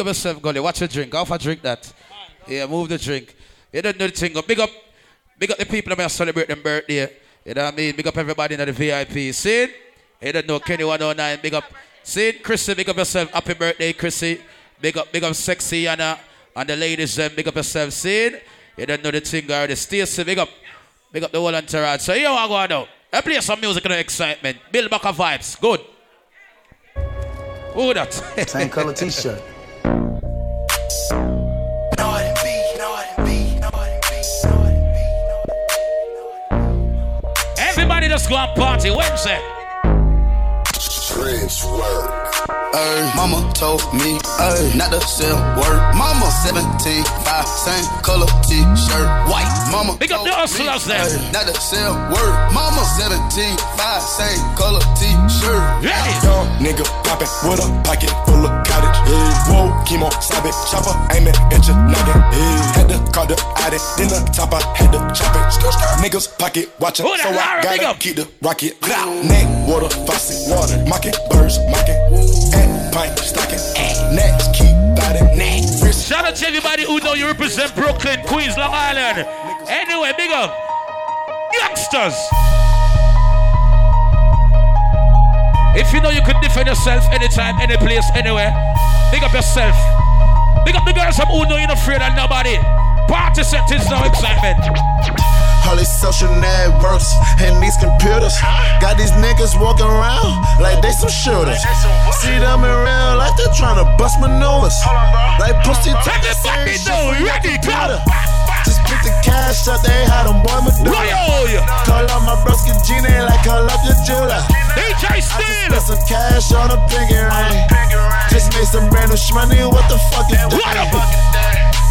Big up yourself, Gully. Watch your drink. Off a drink that. Yeah, move the drink. You don't know the thing. Big up, big up the people that may celebrate their birthday. You know what I mean? Big up everybody in the VIP. See? You don't know Kenny 109. Big up. See? Chrissy, big up yourself. Happy birthday, Chrissy. Big up, big up Sexy Anna. And the ladies, um, big up yourself. See? You don't know the thing already. Stacy, big up. Big up the whole entourage. So here I go now. I play some music and excitement. Build back a vibes. Good. Who that? Same color t-shirt. Everybody just go and party Wednesday. Trench work. Ay, mama told me, ay, not to sell word. Mama 17, 5, same color t-shirt, white. Mama Big up the hustlers there. Ay, not to sell word. Mama 17, 5, same color t-shirt. Ready? Young nigga poppin' with a pocket full of. Yeah. Whoa, chemo, it, chopper, aiming your noggin. Yeah. Had to call the addict, then the top I had to chop it. Niggas pocket watchin', Who that? so I gotta keep the rocket. Neck, water, faucet, water, mocking, birds, mocking. And pint, stocking, next, keep biting, next. Wrist, Shout out to everybody who know you represent Brooklyn, Queens, Long Island. Anyway, big up. Youngsters. If you know you could defend yourself anytime, any place, anywhere, big up yourself. Big up the girls from who know you're not afraid of nobody. Party settings, no excitement. All these social networks and these computers got these niggas walking around like they some shooters. See them in real life, they're trying to bust maneuvers. Like pussy take the same Everybody shit know, from your ready, computer. Just pick the cash up, they had them boy Medulla. Royo, oh, Call up my broski Gina like call up your jeweler. DJ I just Steel. spent some cash on a pinky ring. Just made some brand new shmoney, what the fuck is What that?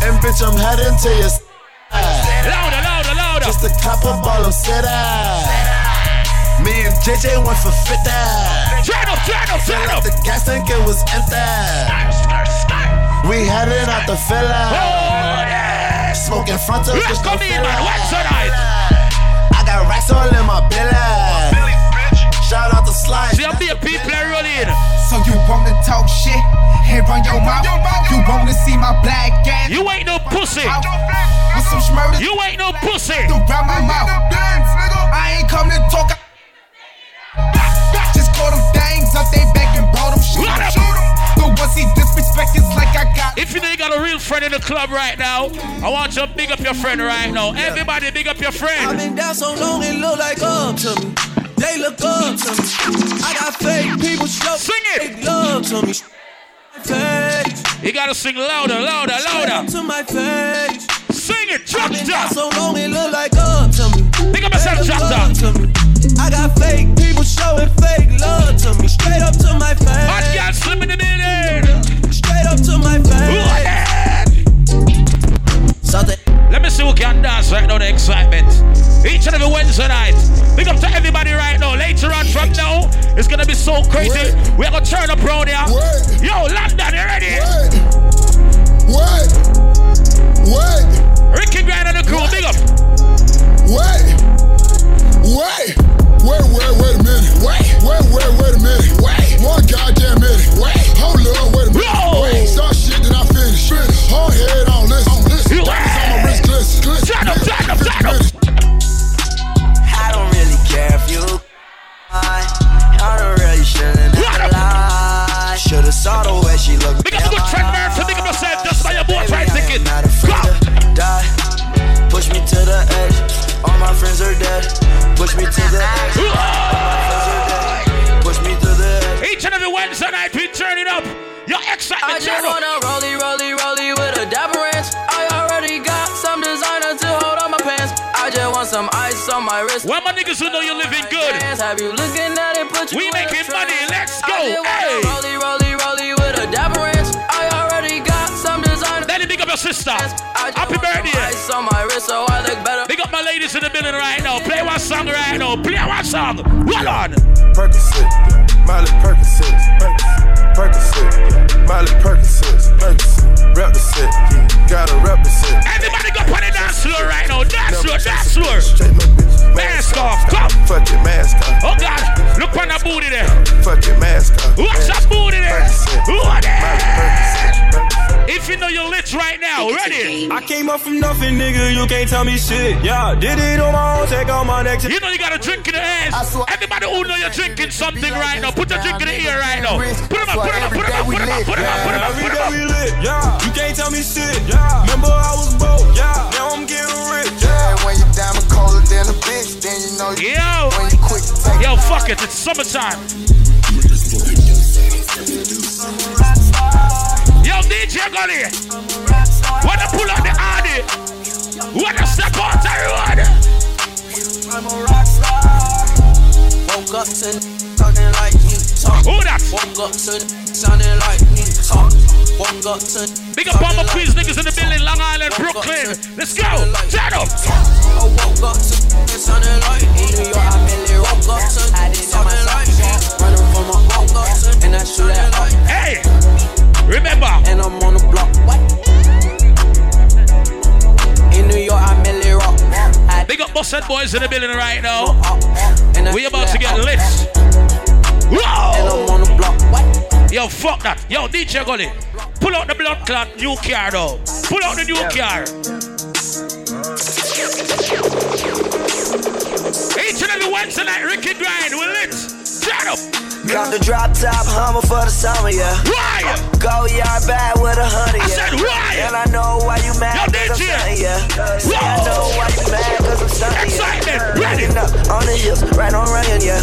And bitch, I'm heading to your side. Louder, louder, louder. Just a cop of ball of city. Me and JJ went for 50. Turn up, turn up, turn up. up the gas tank, it was empty. We heading out the filler. Oh, Smoking front of Let's just come no in, man. filler. What's tonight? I got racks all in my belly. Shout out to Slide. See, I'm the people are rolling. So you wanna talk shit? Here on your mouth. You wanna see my black ass? You ain't no pussy. out With some schmurders You ain't no pussy. around my mouth. I ain't come to talk. Just call them things up, they back and brought them shoot. What up? The ones he disrespect is like I got. If you know you got a real friend in the club right now, I want you to big up your friend right now. Everybody big up your friend. I've been down so long, it look like up to me. They look up to me. I got fake people show Sing it. fake love to me. Face, You gotta sing louder, louder, louder. to my face. Sing it, drop down so long, it look like up to me. They yourself, look drop up that. to me. I got fake people showing fake love to me. Straight up to my face. girl slim in the building. Straight up to my face. Something. Let me see who can dance right now, the excitement. Each and every Wednesday night. Big up to everybody right now. Later on from now, it's gonna be so crazy. We're gonna turn up around here. Wait. Yo, London, you ready? Wait. Wait. Wait. Ricky Grind and the crew, big up. Wait. Wait. Wait, wait, wait a minute. Wait, wait, wait, wait a minute. Wait. One goddamn minute. Wait. Hold on, Murphy. Big up yourself. Just buy your boat right ticket. not afraid Go. to die. Push me to the edge. All my friends are dead. Push me to the edge. All my friends are dead. Push me to the edge. Each and every Wednesday night, we turn it up. Your I excitement, just turn wanna rollie, rollie, rollie with a dapper ranch. I already got some designer to hold on my pants. I just want some ice on my wrist. Where my niggas who know you're living good. Have you looking at it? Put you We making money, let's I go, just wanna hey. Rollie, rollie, I look better. Big up my ladies in the building right now. Play one song right now. Play one song. Hold on. Percocet, Miley Percocet, Percocet, Miley Percocet, Percocet, represent, gotta represent. Everybody go on the dance floor right now. Dance floor, dance floor. Straight no bitch, Mask off, come. Fuck it, mask off. Oh God, look on the booty there. Fuck it, mask off. What's that booty there? Who are Miley you know your it right now. Ready? I came up from nothing, nigga. You can't tell me shit. Yeah, did it on my own. Take out my neck. You know you got a drink in the ass. Everybody who know you're drinking something right now, put your drink in the ear right now. Put them up, put them up, put them up, put them up, put them up, put them up, put them up. we lit. Yeah, you can't tell me shit. Yeah, remember I was broke. Yeah, now I'm getting rich. Yeah, when you diamond colder than a bitch, then you know you. Yo, when you quick to take yo, fuck it, it's summertime. DJ Gully, wanna pull out the Audi? Wanna step out the road? I'm a rock star. Woke up to talking like you talk. Who that? Woke up to sounding like you talk. Woke up to Big up all my Queens niggas in the building, Long Island, Brooklyn. Let's go, turn up. I oh, woke up to sounding like in New York. I barely woke up to sounding like running from a woke up to and I shoot at up. Hey, remember. And I'm on the block. What? In New York, I merely rock. Big up Bosshead Boys in the building right now. We about to get lit. And Whoa! I'm on the block. What? Yo, fuck that. Yo, DJ Gully. Pull out the blood clot new car though. Pull out the new car. Each and every Wednesday night, Ricky Grind, we lit. Turn up. Got the drop top Hummer for the summer, yeah. Why? Go yard bad with a hundred, I said why? And I know why you mad, Yo, cause I'm DJ. yeah. See, I know why you mad, cause I'm stunting, Excitement, yeah. ready. Up on the hills, right on running, yeah.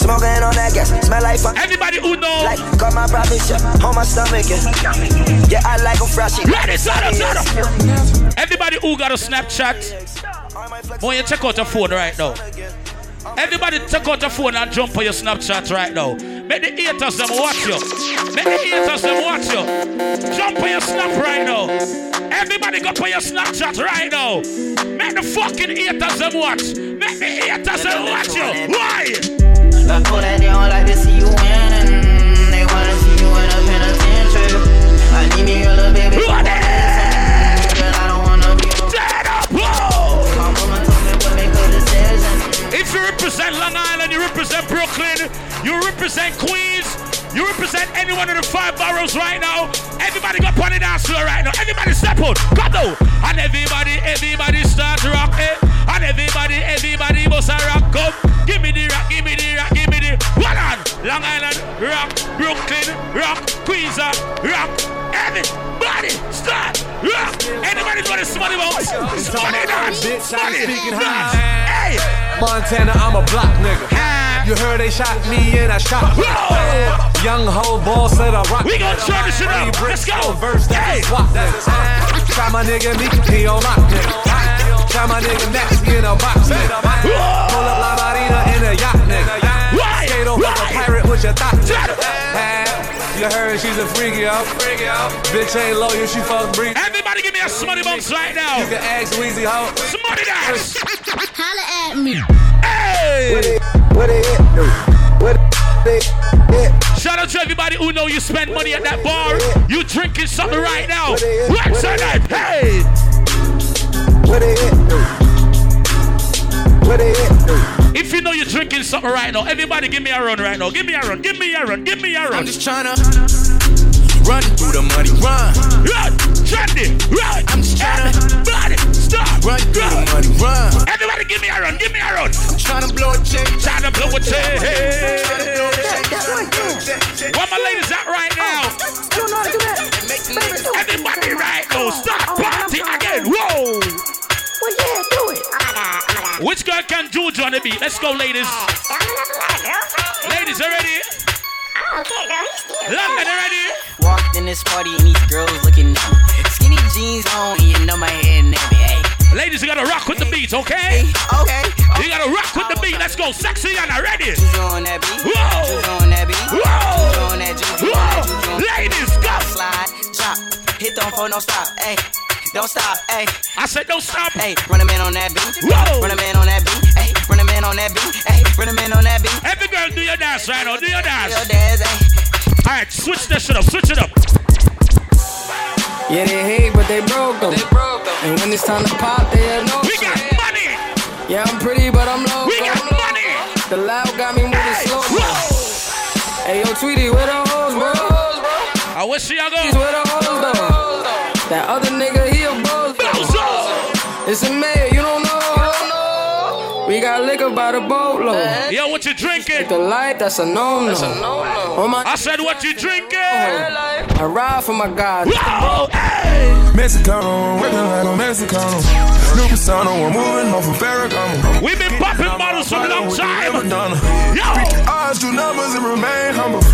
Smoking on that gas, smell like fun. Everybody who know. Like, got my profit shop on my stomach, yeah. Yeah, I like them frosty. Ready, turn up, turn up. Everybody who got a Snapchat, boy, you check out your phone right now. Everybody take out your phone and jump on your Snapchat right now. Make the haters them watch you. Make the haters them watch you. Jump on your Snap right now. Everybody go on your Snapchat right now. Make the fucking haters them watch. Make the haters them watch you. Why? I know that they don't like to see you winning. They wanna see you in a penitentiary. I need me a little baby. Who are they? You represent Long Island, you represent Brooklyn, you represent Queens, you represent any one of the five boroughs right now. Everybody got on the dance floor right now. Everybody step out. Come on. And everybody, everybody start to rock it. And everybody, everybody must rock up. Give me the rock, give me the rock, give me the Hold on. Long Island, rock, Brooklyn, rock, Queens, rock. Everybody start rock. Anybody know the shmoney bounce? Shmoney dance. Bitch, I'm Shmoney speaking dance. Hey. Montana, I'm a block nigga. You heard they shot me and I shot Whoa. Young hoe ball said I rock. We gonna turn this shit up. Three Let's bricks go. on Verse that Hey. swap nigga. Try my nigga me, he on lock nigga. Try my nigga Max, he in a box nigga. Pull up La Marina in a yacht nigga. Why? Skate over Why? a pirate with your thought Shut nigga. You heard she's a freaky yo. Bitch ain't loyal, she fuck breed. Everybody give me a shmoney bounce right now. You can ask Weezy hoe. Shmoney dance. Holla at me. Hey. What it hit, do? What it hit? Shout out to everybody who know you spend money at that bar. You drinking something right now. What's that? Hey. What it hit, do? What it do? If you know you're drinking something right now, everybody give me a run right now. Give me a run. Give me a run. Give me a run. I'm just tryna run through the money, run. Run. Trendy. Run. I'm just tryna Everybody stop. run through Run. run. Everybody give me a run. Give me a run. I'm tryna blow a check. Time to blow a check. Tryna blow a check. Where my ladies at right now? Oh, you know how to do that? Make the niggas Everybody right oh, oh, now. Start party again. Whoa. Well, yeah, do it. Oh my god, oh my god. Which girl can juju on the beat? Let's go, ladies. Ladies, you ready? Okay, girl, he's still. London, you ready? Walked in this party and these girls looking at me. Skinny jeans on, and you know my hair nappy. Ladies, you gotta rock with the beat, okay? okay. You gotta rock with the beat. Let's go. Sexy Anna, ready? Juju on that beat. Whoa. Juju on that beat. Whoa. juju on that juju Whoa. Ladies, go. Slide, chop, hit the phone, don't stop. Hey, don't stop. Hey, I said don't stop. hey, run a man on that beat. Whoa. Run a man on that beat. Hey, run a man on that beat. Hey, run a man on that beat. Every girl do your dance right now. Do your Yo, dance. dance, hey. All right, switch that shit up. Switch it up. Yeah, they hate, but they broke them. And when it's time to pop, they have no We shit. got money. Yeah, I'm pretty, but I'm low. We got money. The loud got me moving slow. Whoa. Hey, yo, Tweety, where the hoes, bro? I wish you Where go. the hoes, though? That other nigga, he a bozo. It's a mayor, you don't know. We got liquor by the boatload. Yo, what you drinking? The light, that's a no no. Oh I said, what you drinking? Oh, I ride for my God. Whoa, hey. Mexicano, we're working like a Mexicano. New persona, we're moving off of Ferragamo. We've been popping bottles for a long time. Yo! Odds do numbers and remain humble.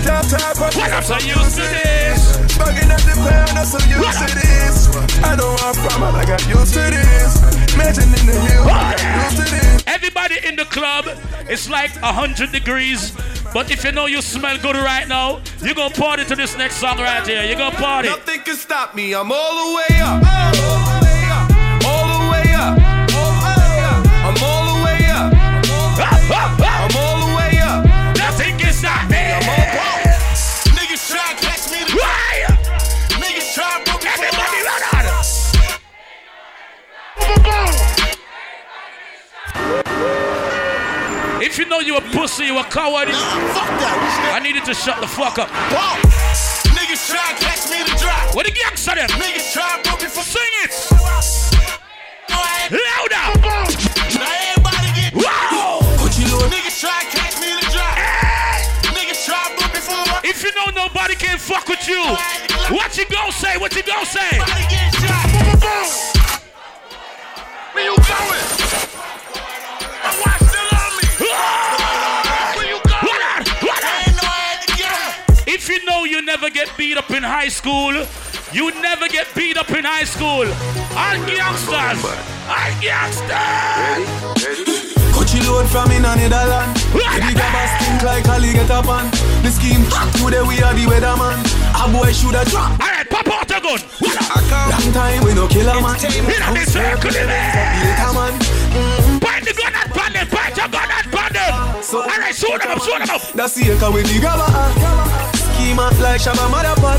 Tap, tap, What I'm so used to this. Bugging at the pound, I'm so used to this. I know I'm from, I got used to this. Club, it's like 100 degrees. But if you know you smell good right now, you're gonna party to this next song right here. You're gonna party. Nothing can stop me. I'm all the way up. If you know you a pussy, you a coward, Fuck that. I need you to shut the fuck up. Niggas try to catch me to drop. What the gangster them? Niggas try to me for Sing it No, I ain't- louder. Now everybody get Wow. What you doing? Niggas try to catch me to drop. Niggas try to me for If you know nobody can fuck with you, what you gonna say? What you gonna say? Everybody get shot. Where you going? Know you never get beat up in high school, you never get beat up in high school. All gangsters, all gangsters. Coachy load from in a Netherland. The grabber stink like Ali get up on. The scheme today we are the weatherman. A boy shoulda drop. All right, pop out the gun. Long time we no kill a man. In the circle, man. Point the gun at bandit. Point your gun at bandit. All right, shoot them up, shoot them up. That's the echo with the grabber. Schema like Shabba Motherpot.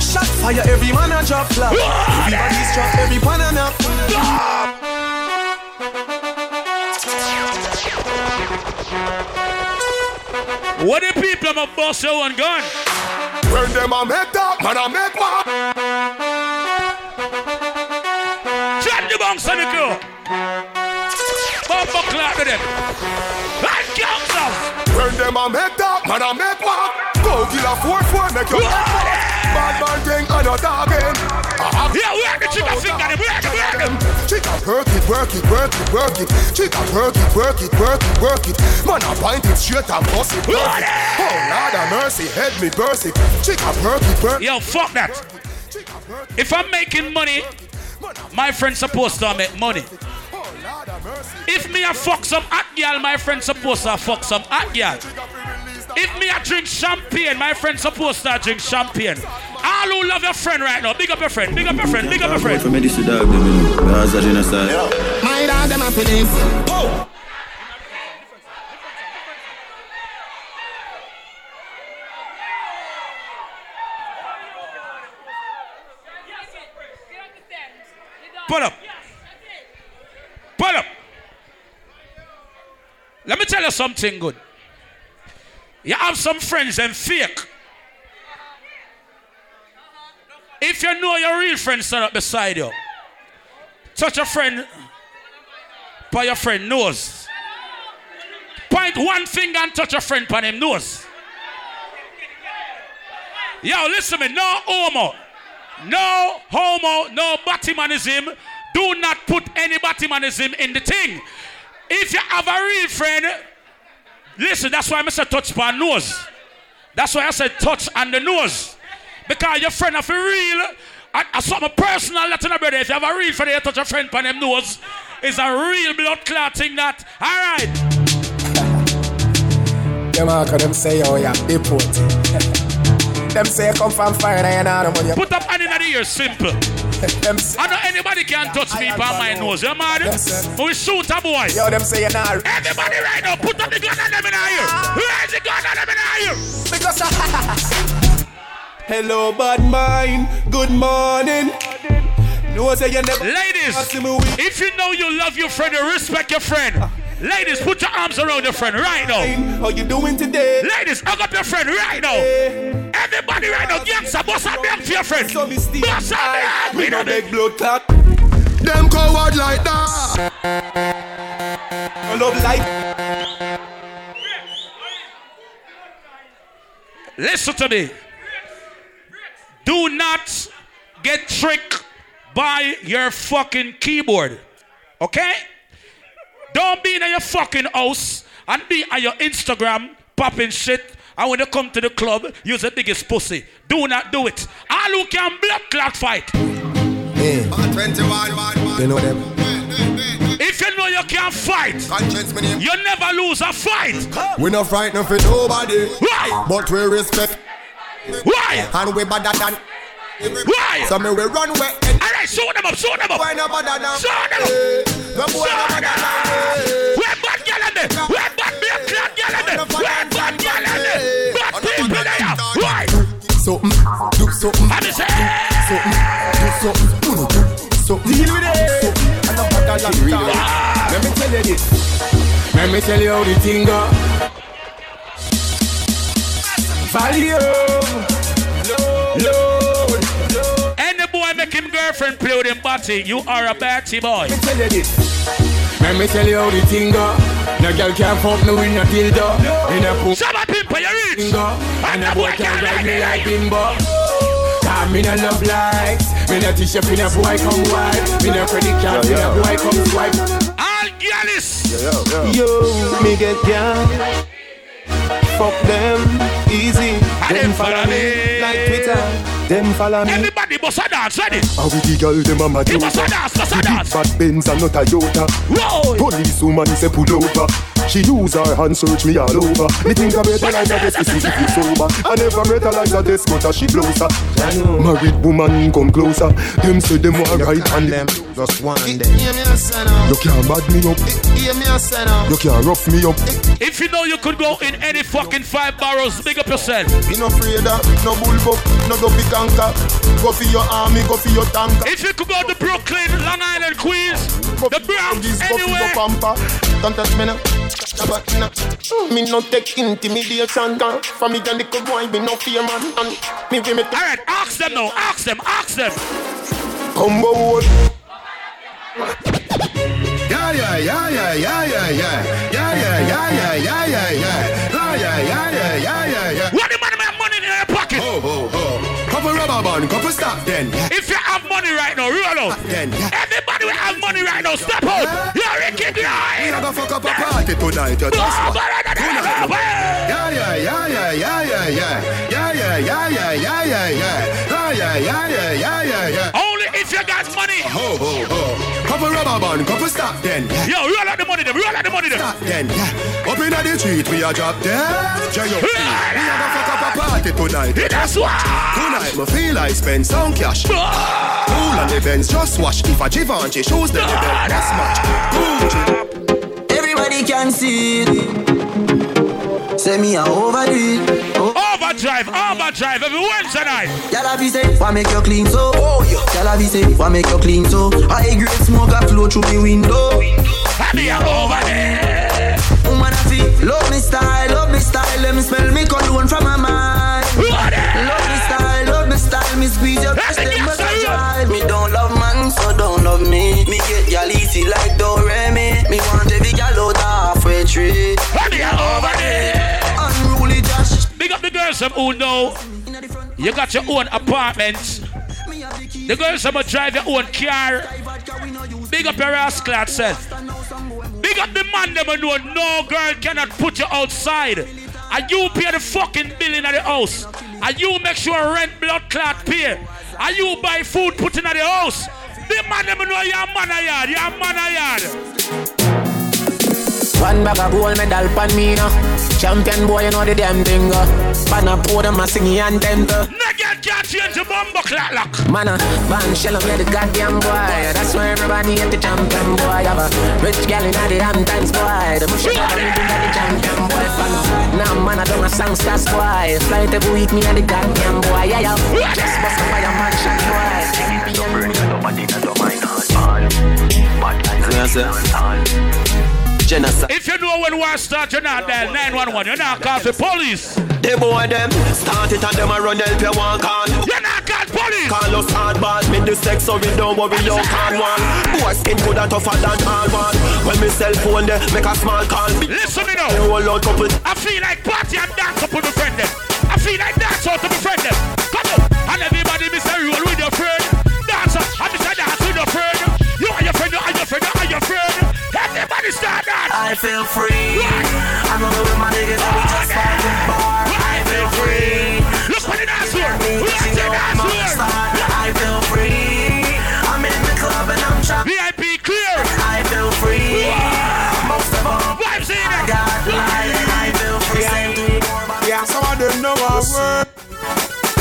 Shot fire, every man a drop flap. Everybody's trapped, every pan a nap. What the people I'm a boss your one gun? When them a make that, man a make one. Drop the bunks on the crew. Bumper clap to them. Gangsters. When them a make that, man a make one. Go kill a four four, make you make. Bad man thing, know talking. Yeah, we are the trigger finger, we are the, we are them. Work it, work it, work it, work it. Chica, work it, work it, work it, work it. Man, I point it straight and bust it, work it. Oh, Lord of mercy, head me burst it. Chica, work it, work it. Yo, fuck that. If I'm making money, my friend's supposed to make money. If me a fuck some hot girl, my friend supposed to fuck some hot girl. If me a drink champagne, my friend supposed to drink champagne. All who love your friend right now, big up your friend, big up your friend, big up your friend. For me, this is dog, them, you know. Because of genocide. My dog, them a feelings. Put up. Put up. Let me tell you something good. You have some friends and fake. If you know your real friend stand up beside you, touch a friend by your friend nose. Point one finger and touch a friend by him nose. Yo, listen to me, no homo. No homo, no batimanism. Do not put any batimanism in the thing. If you have a real friend, listen, that's why I said touch by nose. That's why I said touch on the nose. Because your friend of a real, I, I something personal that in a brother. If you have a real friend, you touch a friend by them nose. It's a real blood clot thing that. Alright. Them all them say, oh yeah, deport. them say come from fire and know the money. Put up hand in the ear, simple. Them say, I know anybody can touch me by my nose. You mad? We shoot a boy. yo, them say you not. Everybody right now, put up the gun on them in the ear. Raise the gun on them in the ear. Because Hello, bad mind. Good morning. No, say you never. Ladies, if you know you love your friend, you respect your friend. Ah. Ladies, put your arms around your friend right now. How you doing today? Ladies, hug up your friend right now. Everybody right now, gangsta, bust a bang for your friend. Bust a bang. We no beg blood clot. Them coward like that. I love life. Listen to me. Do not get tricked by your fucking keyboard. Okay? Don't be in your fucking house and be on your Instagram popping shit. And when you come to the club, use the biggest pussy. Do not do it. All who can blood clot fight. Hey. 21, You know them. If you know you can't fight, you never lose a fight. We no frightened for nobody. Why? But we respect. Why? And we better than. Why? So me we run where. Alright, show them up, show them up. Why no better than. Show them up. The boy no better than. Where bad girl in there? Where bad blood clot girl in there? Where bad girl in there? Bad people there. Why? Something, do something. I'm say. Something, do something. Mm, do Something. Deal with it. Something. And no better than that. Let me tell you this. Let me tell you how the thing go. Volume. Load. Girlfriend play with him body, you are a batty boy. Let me tell you this. Let me tell you how the thing go. No girl can fuck me with no dildo. In a pool. Shabba pimple, you reach. And a boy can ride me like bimbo. Cause me no love likes. Me no t-shirt, me no boy come wipe. Me no credit card, me no boy come swipe. All girls. Yo, me get down. Fuck them, easy. Them follow me like Twitter. Them follow me. Everybody must a dance, ready? How we the girl them a my You must a dance, must a dance. Bad Benz and not a Toyota. Whoa. Police woman say pull over. She use her hand search me all over. Me think I better like a desk to if you sober. I never met her like a desk, but a she blows her. Married woman come closer. Them say them want right hand them. Just one day. You can't mad me up. You can't rough me up. If you know you could go in any fucking five barrels, big up yourself. Me no afraid of no bullbuck, no dopey canker. Go for your army, go for your tanker. If you could go to Brooklyn, Long Island, Queens, the Bronx, Go for your anywhere. pamper. Don't touch me now. But no, me no take intimidation. girl. From me and the good boy, me no fear man. And me we me All right, ask them now, ask them, ask them. combo wood. Yeah, yeah, yeah, yeah, yeah, yeah, yeah. Yeah, yeah, yeah, yeah, yeah, yeah, yeah. Yeah, yeah, yeah, yeah, yeah, yeah, yeah. What the man have money in your pocket? Ho, ho, ho. Rubber couple stop then. If you have money right now, roll out. Then. Everybody will have money right now, step out. You're Ricky We Grind. not gonna fuck up a party tonight, you just Oh. Yeah, yeah, yeah, yeah, yeah, yeah, yeah. Yeah, yeah, yeah, yeah, yeah, yeah, yeah. Yeah, yeah, yeah, yeah, yeah, yeah, yeah. Only if you got money. Ho, ho, ho. Couple rubber band, couple stop then. Yeah. Yo, roll out the money, them, roll out the money, them. Stop then, yeah. Up in the street, we a drop dead. J.O.P. We a gonna fuck up a party tonight. you That's just why. Tonight, me feel I spend some cash. Cool on the Benz, just wash. If a Givenchy shoes, then the belt must match. Everybody can see it. Say me a overdo it. Oh. Overdrive, overdrive every Wednesday night. Y'all be say, why make you clean so? Oh, yeah. Y'all be say, why make you clean so? High grade smoke a flow through me window. I be over there. Woman I feel, love me style, love me style. Let me smell me cologne from my mind. Love me style, love me style. Me squeeze your breast, but I drive. Me don't love man, so don't love me. Me get y'all easy like Doremi. Me want every gal out halfway tree. I be over there. Unruly Josh. Big up the girls them who know you got your own apartment. The girls them drive your own car. Big up your rascal self. Big up the man them know no girl cannot put you outside. And you pay the fucking bill in the house. And you make sure rent blood clot pay. And you buy food put in the house. The man them know you're a man a yard. You're a man a yard. One bag of gold medal pan me now. Champion boy, you know the damn thing. Uh. Pan a pour them a singing anthem. Nigga can't change the bumbo clock lock. Man, uh, ban shell of the goddamn boy. That's why everybody hate the champion boy. Have a rich gal in the damn times boy. The bush of the the champion boy. Fan. Now man, I don't a songsters boy. Fly every week, me and the goddamn boy. Yeah, yeah. Just bust a fire mansion boy. Genocide. If you know when war start, you're not dial 911. You're not call the police. They boy them start it and them a run help you walk on. You're not called police. Call us hard bad, me the sex so we don't worry you can't one. Boy skin good and tougher than all one. When me cell phone there make a small call. Listen me now. Roll out couple. I feel like party and dance up with my friend them. I feel like dance out to my friend them. Come on, and everybody miss a roll with your friend. Dance up, and miss a dance Everybody start dance. I feel free. I'm over with my niggas and we just fighting bar. I feel free. Look what it dance for. Look She what know it I'm dance a for. star. I feel free. I'm in the club and I'm trying. VIP clear. I feel free. Most of all, Vibes in I it. got life. I feel free. Same to you, more about Yeah, some of them know our word.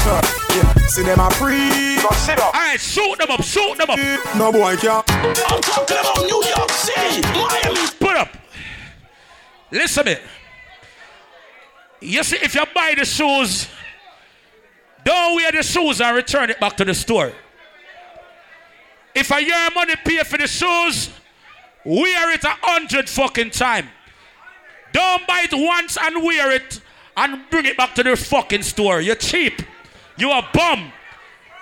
Uh, yeah, see them a free. Go sit up. All right, shoot them up, shoot them up. No boy can. I'm talking about New York City, Miami. Put up. Listen me. You see, if you buy the shoes, don't wear the shoes and return it back to the store. If I your money pay for the shoes, wear it a hundred fucking time. Don't buy it once and wear it and bring it back to the fucking store. You're cheap. You a bum.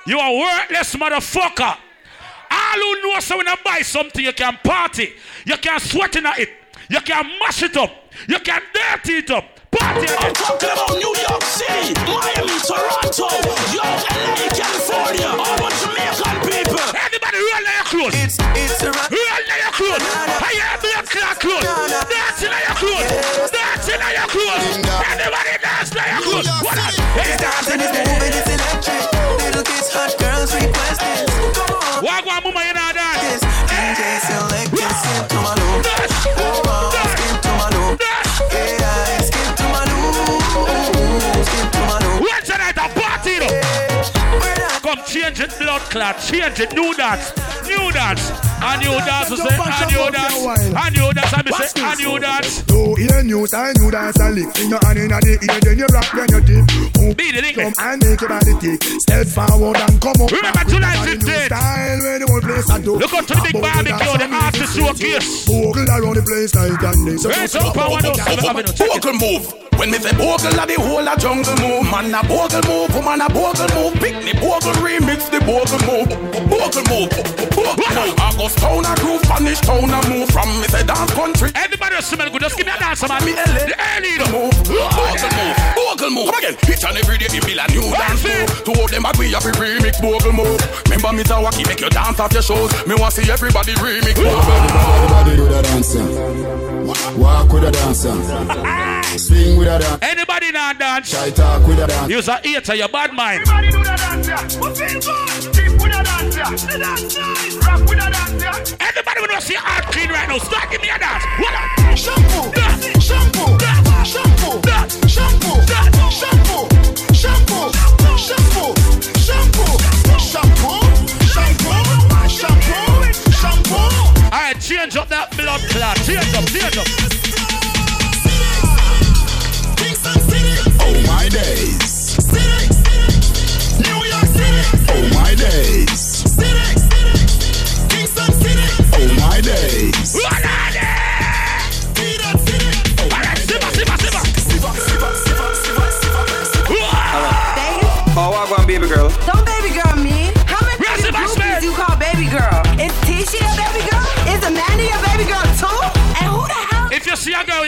You a worthless motherfucker. All who know so when I buy something, you can party. You can sweat in it. You can mash it up. You can dirty it up. Party I'm talking about New York City, Miami, Toronto, yo, LA, California, all my Jamaican people. Everybody roll your clothes. It's it's a. Roll your clothes. Me up your clothes. Dance your clothes. Dance in your clothes. Everybody dance in your clothes. What up? Hey, dance in It's moving, it's change it, blood clot. Change it. New dance. New dance. A new dance. we say, A new dance. A new dance. I say, a new dance. To hear news, I knew that's a lick. In your hand in the ear, then you rock when you dip. Be the link. Come and make your body tick. Step forward and come up. Remember back with July a brand new 15th. Style where the whole place a do. Look out to the big barbecue, the artist showcase. Bogle around the place night and day. So Raise up power, no seven avenue. Check it. Move. When me say bogle, a the whole a jungle move. Man a bogle move, woman a bogle move. Pick the bogle remix, the bogle move. Bogle move, bogle move. August town a groove, Spanish town a move. From me say dance country. Everybody else smell good. Just give me a dance, man. Me LA. The early, though. move, bogle move, bogle move. Come again, each and every day, me a new dance move. To all them bad, we have to remix bogle move. Remember me Zawaki, make you dance off your shows. Me want see everybody remix bogle. Everybody do the dancer. Walk with a dancer. Swing with a dancer. Anybody not dance? Try talk with a dancer. Use a ear to your bad mind. Everybody do the dance, yeah. We feel with the dance, yeah. The dance nice. Rock with the dance, yeah. Everybody wanna see art clean right now. Start give me a dance. What up? Shampoo, Dance. shampoo, shampoo, Dance. shampoo, Dance. shampoo, shampoo, shampoo, shampoo, shampoo, shampoo, shampoo, shampoo. All right, change up that blood clot. Change up, change up. Oh my days.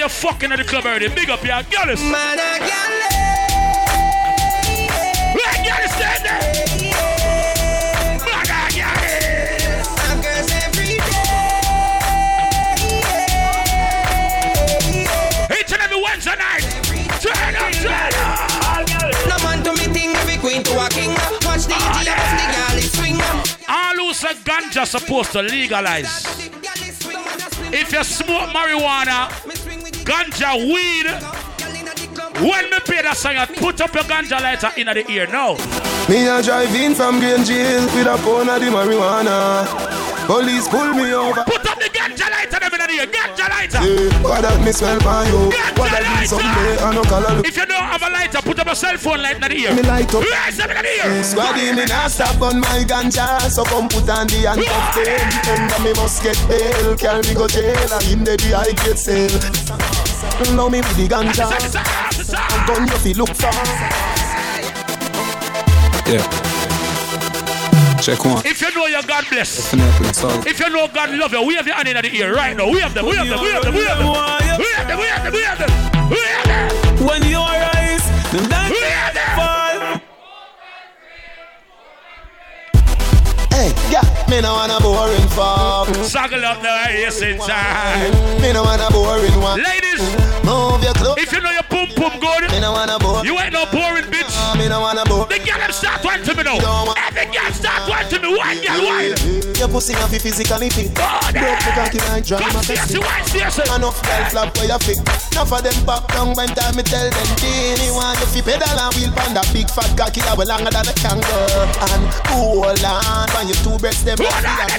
You're fucking at the club already. Big up your girls. Man, I got Right, girl, stand there. Man, I got it. some girls every day. Each and Wednesday night. Turn up, turn up. No man to me thing, every queen to a king. Watch the Ah, the girl is swing. All who say ganja supposed to legalize. If you smoke marijuana, ganja, weed, when me play that song, I put up your ganja lighter in the ear now. Me a drive in from Green Jail with a pound of the marijuana. Police pull me over. Put up the ganja lighter them in the ear. Ganja lighter. Yeah, what that me smell by you? Ganja What lighter. someday? I no color. If you don't have a lighter, put up a cell phone light in the ear. Me light up. Raise them in the ear. Squaddy me nah stop on my ganja So come put on the handcuff tail Remember me must get bail Carry me go jail And in the the I get sale Love me with the ganja gun you fi look for. Yeah. Check one. If you know your God bless. Definitely. If you know God love you, we have your hand in the ear right now. We have them, we have them, we have them, we have them. We have them, we have them, we have them. We have them. when you rise, them dance We have them. fall. Hey, yeah, me no want a boring fuck. Saggle up the yes inside. Me no want a boring one. Ladies, Move your clothes. if you know your pum pum good, Me no want a boring. you ain't no boring bitch. Me no want a boring. The girl them start one to me now. Every girl start one to me. One girl, one. Your pussy have fi physically fit. God, Broke the cocky like drama fest. one stairs. Enough girl flap for your fit. Enough of them back down when time me tell them want you fi pedal and wheel pan that big fat cocky that will longer than a kangaroo And hold on when you two breasts them Hold on,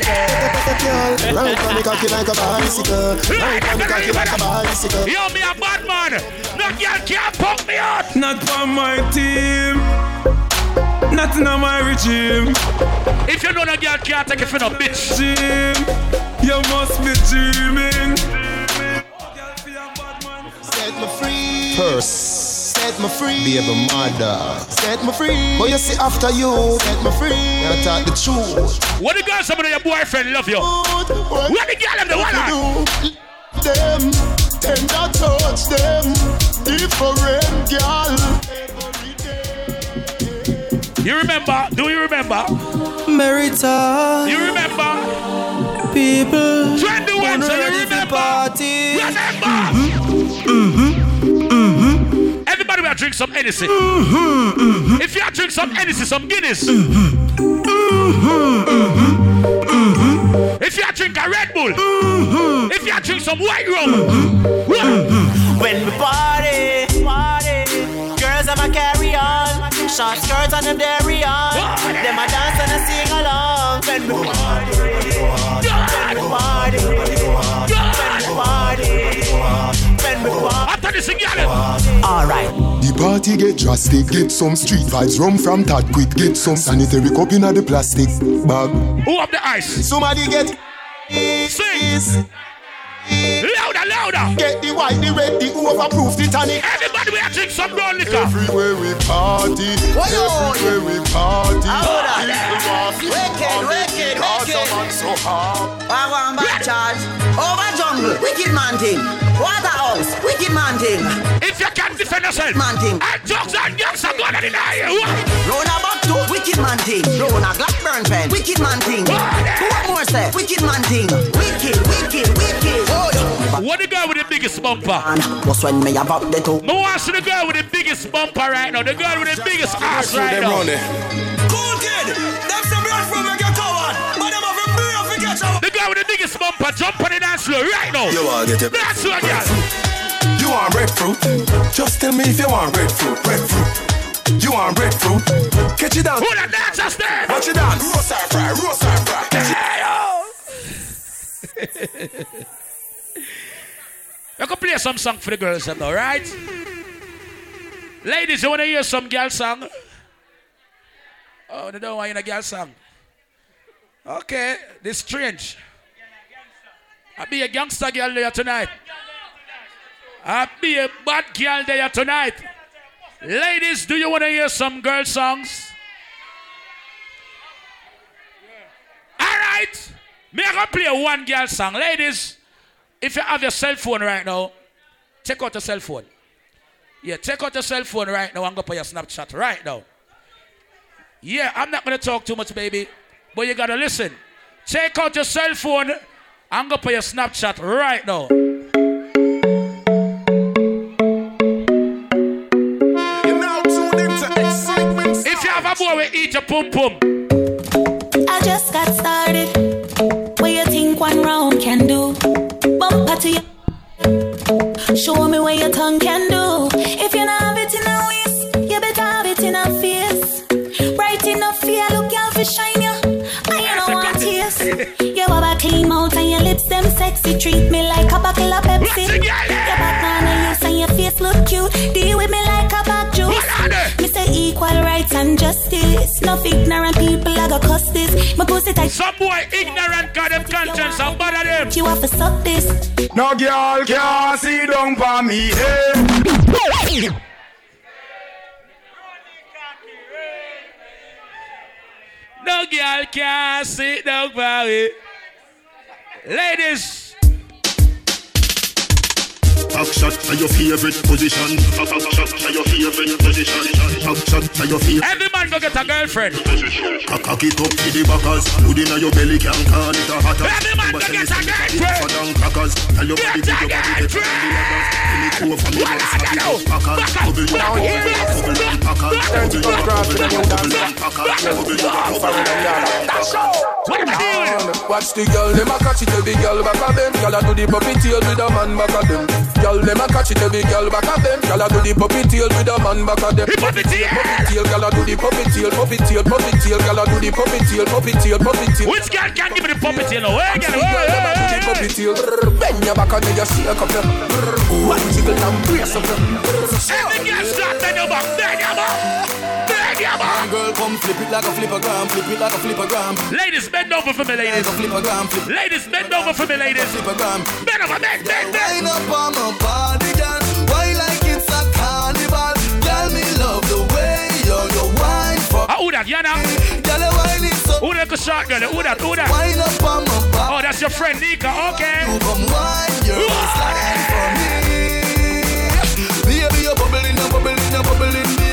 Girl, Ride on me cocky like a bicycle Ride on me cocky like a bicycle Yo, me a bad man. No girl can't punk me out. Not on my team. Nothing on my regime. If you know no girl can't take it for no bitch. Jim, you must be dreaming. Set me free Purse Set me free Be a mother Set me free But you see after you Set me free I talk the truth What the girl, some of your boyfriend love you? What the girl, them the one? do them, tender touch them, different girl. You remember? Do you remember? Merita. You remember? People. 21, so you remember? Party. Remember? Drink some Hennessy. Mm-hmm, if you drink some Hennessy, some Guinness. Mm-hmm, if you drink a Red Bull. Mm-hmm. If you drink some white rum. When we party, party, girls have a carry on, short skirts and them dairy on. Them a dance and a sing along. When we party, when we party, when we party, when we party. After this, again. Alright. The party get drastic, get some street vibes, rum from that quick, get some sanitary cup in the plastic bag. Who up the ice? Somebody get Sing. Louder, louder. Get the white, the red, the overproof, the tonic. Everybody will drink some brown liquor. Everywhere we party, everywhere we party. Hold on. People want to Wicked, wicked, Cause wicked. a man so hard. I want back charge. Over jungle, wicked man thing. Waterhouse, wicked man thing. If you can defend yourself. Man thing. And drugs and gangs are gonna deny you. Rona back to wicked man thing. Rona Blackburn pen, wicked man thing. What more say? Wicked man thing. Wicked, wicked, wicked. Oh, What the girl with the biggest bumper? What's when me about the two? Me want to see the girl with the biggest bumper right now. The girl with the biggest ass right now. Cool kid, them you catch up. The girl with the biggest bumper jump on the dance floor right now. You wanna get your Dance floor, girl. You want breadfruit? Just tell me if you want breadfruit. Breadfruit. You want breadfruit? Catch it down. Who the dancers there? Watch it down. Roast or fry, roast or fry. Catch it. You can play some song for the girls them now, right? Ladies, you wanna hear some girl song? Oh, they don't want you in a girl song. Okay, this strange. I be a gangster girl there tonight. I be a bad girl there tonight. Ladies, do you wanna hear some girl songs? Alright. Me I gonna play one girl song. Ladies, if you have your cell phone right now, take out your cell phone. Yeah, take out your cell phone right now and go put your Snapchat right now. Yeah, I'm not gonna talk too much, baby, but you gotta listen. Take out your cell phone and go put your Snapchat right now. You now tuned into Xsytment. If you have a boy, we eat your pum pum. Enough ignorant people I go cuss this. My pussy tight. Some boy ignorant cause them conscience and bother them. You have to suck this. No girl can't see down for me. Hey. No girl can't sit down for me. Ladies. Back shot to your favorite position. Back shot to your favorite position. Back shot to your favorite. Every man go get a girlfriend. Cock it up to the backers. Put in your belly can call it a hotter. Every man go get a girlfriend. Down crackers. Tell your body to your body to the. Give me two. Let's have it up packers. Bubble your bubble bubble and packers. Bubble your bubble and packers. Bubble your bubble and packers. Watch the girl, them a catch it every girl back of them. Girl a do the puppy tail with a man back of them. Girl, them a catch it every girl back of them. Girl a do the puppy tail with a man back of them. Puppy tail, puppy tail. Girl a do the puppy tail, puppy tail, puppy tail. Girl a do the puppy tail, puppy tail, puppy tail. Which girl can give me the puppy tail? Hey, girl, Girl, them do puppy tail. Bend your back and then you shake up your. One jiggle and brace up your. Every girl start bend your back, bend your back, your. Girl, come flip it like a flippergram, flip it like a flippergram. Ladies, bend over for me, ladies. Ladies, bend over for me, ladies. Bend over, bend, bend, bend. Wind up on my body, girl. Why like it's a carnival? Girl, me love the way you're you wine for. Ah, who that, Yana? Girl, you wine it so. Who that go short girl? Who that? Who that? Wind up on my body. Oh, that's your friend Nika. Okay. You come wine your waistline for me. Baby, you're bubbling, you're bubbling, you're bubbling,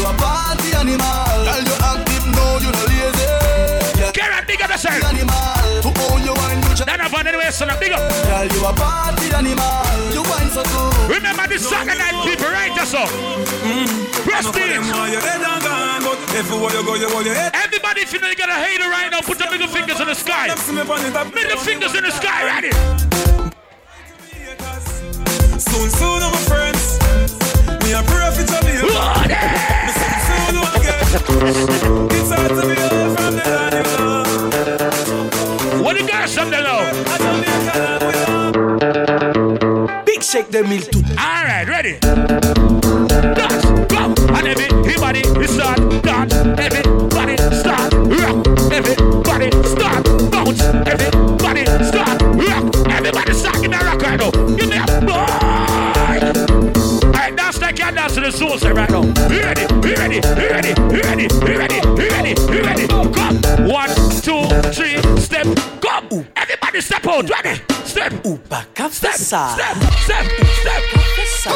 you a party animal. Girl, you active, no, you no lazy. Get up, big up yourself. animal. To own your wine, you That up on anyway, son. Big up. Girl, you a party animal. You wine so good. Remember this Saturday night people, right? That's all. Prestige. Everybody, if you know you got a hater right now, put your middle fingers in the sky. Middle fingers in the sky, ready? Soon, soon, my friends. Me a prophet of you. Me soon, soon, will get. It's hard to be away from the animal. What the guys from the low? Big shake them mill too. All right, ready? Dance, go, and everybody start dance. Everybody dance to the soul sir, right now. You ready? You ready? You ready? You ready? You ready? You ready? You ready? Come. One, two, three, step. Come. Everybody step out. Ready? Step. Step. Step. Step. Step. Step.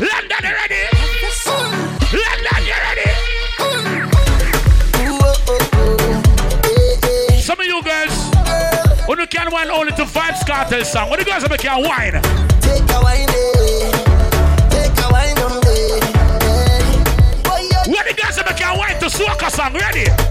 London, you ready? London, you ready? Some of you girls, when you can wine only to Vybz Kartel song, what you guys make can wine? Take a wine, song? Ready?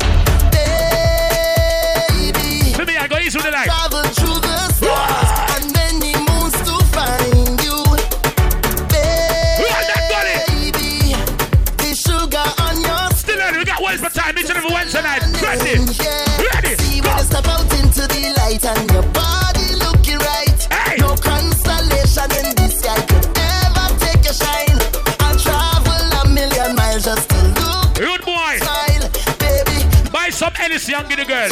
Hennessy and give the girl.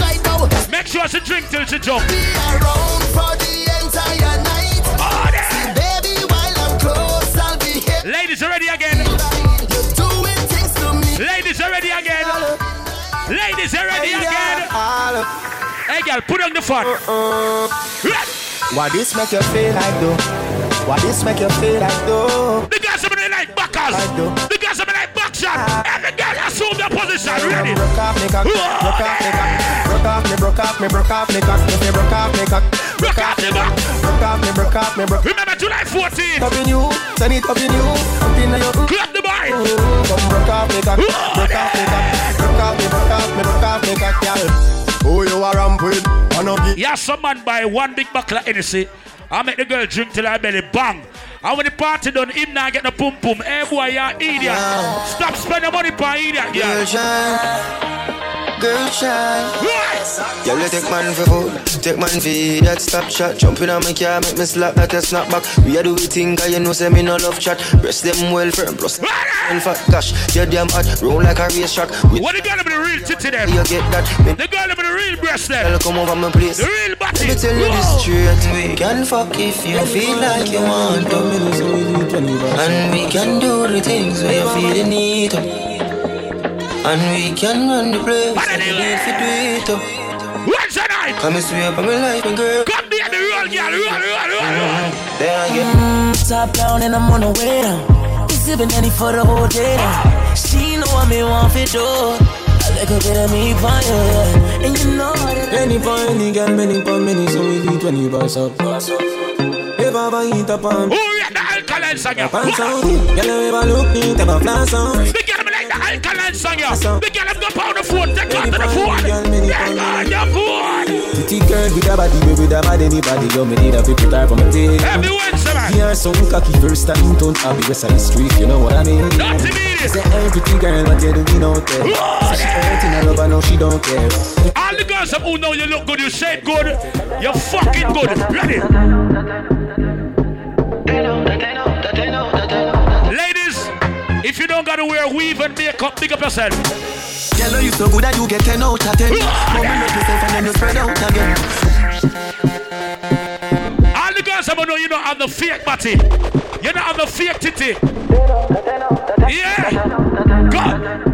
Make sure she drink till she jump. Be around for the entire night. See, baby, while I'm close, I'll be here. Ladies, you ready again? You're doing things to me. Ladies, you ready again? Ladies, you ready again? Hey, girl, put on the phone. Uh-uh. What this make you feel like though? What this make you feel like though? The girls are like backers. Like position. Ready? Broke off me cock, broke off me cock, broke off me, broke off me, broke off me cock, me say broke off me cock, broke off me back, broke off me, broke off me, broke. Remember July 14th. Up in you, send it up in you, up in your. Clap the boy. Come broke off me cock, broke off me cock, broke off me, broke off me, broke off me cock, girl. Who you are ramp with? Yeah, some man buy one big buckle of Hennessy. I make the girl drink till her belly bang. And when the party done, him now get the pum pum. Hey boy, you idiot. Stop spending money for idiot, Girl girl. shine, girl shine. Girl, you take man for food, take man for that stop shot. Jumping on my car, make me slap that a snap back. We a do we thing, cause you know say me no love chat. Breast them well firm, plus and fat cash. You damn hot, roll like a race track. We What the girl with the real titty them? you get that? Me The girl with the real breast them. Girl, come over my place. The real body. Let me tell you this straight. We can fuck if you feel like you want to. Lose. And we can do the things where you feel the need to. And we can run the place. And we need do it up. What's the night? Come and swear up my life, my girl. Come be the real girl, real, real, real, real. There I get. Mm, top down and I'm on the way down. Sipping any for the whole day down. She know what me want for do. A little bit of me for you, yeah. And you know that Any for any girl, many for many, so we need when you boss up. If I ever eat up on Who read the alkaline song? ya? pants on, girl, you ever look me, take a flash on. The girl me like the alkaline song, ya. The girl them go pound the phone, take out to the phone. Yeah, on your phone. Pretty girl with a body, with a bad anybody, yo, me need a people type on my tail. Every Wednesday, man. Yeah, so cocky first time, don't have the rest of the street, you know what I mean? Not to me. Say, hey, pretty girl, what you doing out there? Say she hurting her love, I know she don't care. All the girls who know you look good, you shape good, you're fucking good. Ready? If you don't gotta wear weave and makeup, big up yourself. Girl, you so good that you get 10 out of 10. Ah! Mama make yourself and then you spread out again. All the girls them who know you don't have the fake body. You don't have the fake titty. Yeah. God.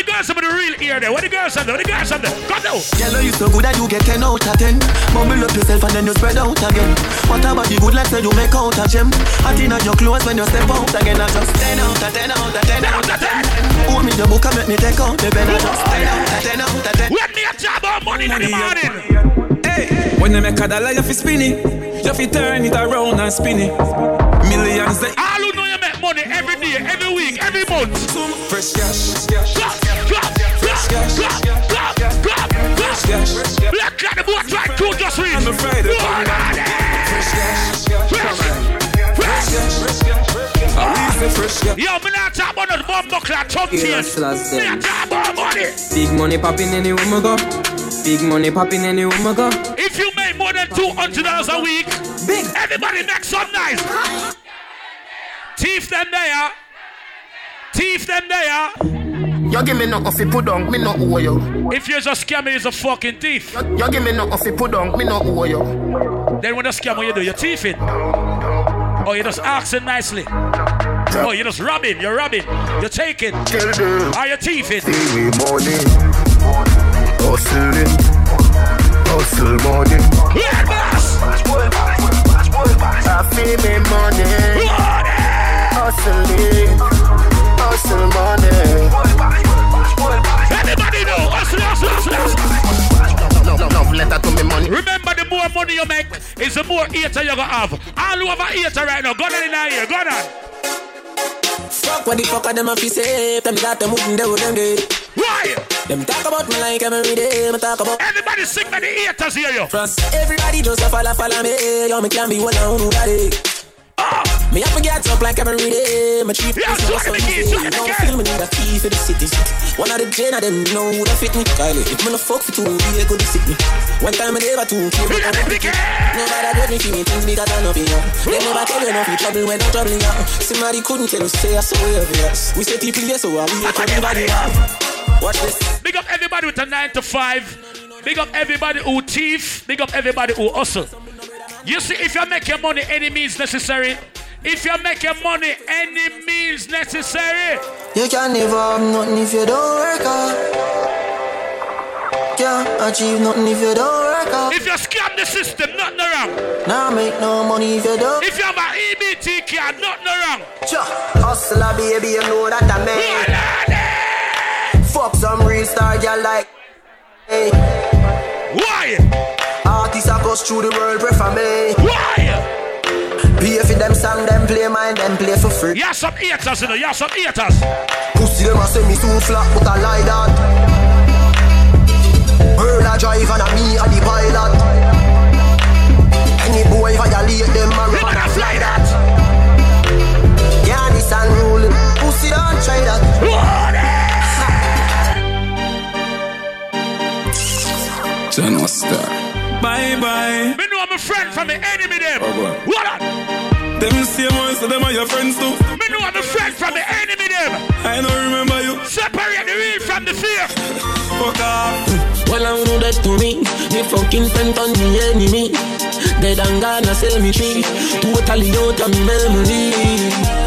What the girls have the real ear there? What the girls have there? What the girls have there? Come now. Girl, you so good that you get 10 out of 10. Mumble up yourself and then you spread out again. What about the good like say you make out a gem? Hot in your clothes when you step out again. I just 10 out of 10 out of 10 out of 10. Hold me your book and make me take out the pen. I just 10 out of 10 out of 10. Let me a job on money in the morning. Hey, when you make a dollar, you fi spin it. You fi turn it around and spin it. Millions they All who know you make money every day, every week, every month. Some fresh cash. Clap, clap, clap, clap, clap, clap, Fresh cash. clap. Black cat, the boy tried to just read. On the Friday, Lord, Fresh cash. Fresh, fresh. I say fresh cash. Yo, me not talk about no bumbo clad chunk Yeah, tears. Me them. not talk about money. Big money popping anywhere me go. Big money popping anywhere me go. If you make more than two hundred dollars a week, big. Everybody make some nice. Thief them there. Thief them there. You give me nothing fi put down, me no owe you. If you're just scammer, you're a fucking thief. You give me nothing fi put down, me no owe you. Then when the scammer you do, you're thieving. Oh, you're just asking nicely. Oh, you're just robbing, you're robbing, you're taking. Are you thieving? See we money, hustling, hustle money. Yeah, boss! I feel me money, hustling, hustle money. Everybody know, hustle, hustle, hustle, hustle. No, no, no, letter to me money. Remember, the more money you make is the more eater you're gonna have. All who have eater right now, go on in here, go on. Fuck what the fuck are them a fi say? Them that them wouldn't do them good. Why? Them talk about me like every day. Me talk about Everybody by the eaters here, yo. France. Everybody just a follow follow me. Yo, me can be one on who got it. Me have to get up like every day. My chief Yeah, is so my let me get- so let Don't feel me need a key for the city. One of the gen of them know that fit me. Kylie, if me no fuck for two, be a good sick me. One time I never two, keep it on the. Nobody get me feeling things because I know you. They never tell you nothing trouble when I'm troubling you. Somebody couldn't tell us say I saw you. Yes. We say people yes, so I we make everybody laugh. Watch this. Big up everybody with a 9 to 5. Big up everybody who thief. Big up everybody who hustle. You see, if you make your money any means necessary, if you make your money any means necessary, You can never have nothing if you don't work hard. Can't achieve nothing if you don't work hard. if you scam the system, nothing wrong. Nah, make no money if you don't. If you have an EBT card, nothing wrong. Cha, hustler baby, you know that I mean. Fuck some real star girl like. Hey. Why? Artists goes through the world, prefer me. Why? Pay for them song, them play mine, them play for free. You have some haters, you know, you have some haters. Pussy them a say me too flat, but I lie that. Girl a drive and a me a the pilot. Any boy violate them a run a fly that. Yeah, this unruly. Pussy don't try that. General Star. Bye bye. Me know I'm a friend from the enemy them. Oh, boy. What up? Them same ones, so them are your friends too. Me know I'm a friend from the enemy them. I don't remember you. Separate the real from the fake. Fuck off. Well, I do that to me. Me fucking friend on the enemy. Dead and gone, I sell me tree. Totally out of me memory.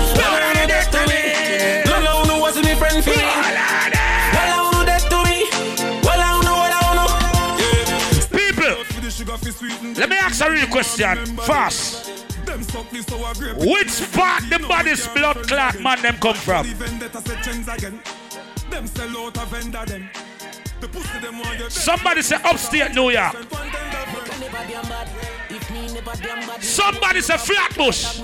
A real question. Fast. Which part the body's blood clot man them come from? Somebody say upstate New York. Somebody say Flatbush.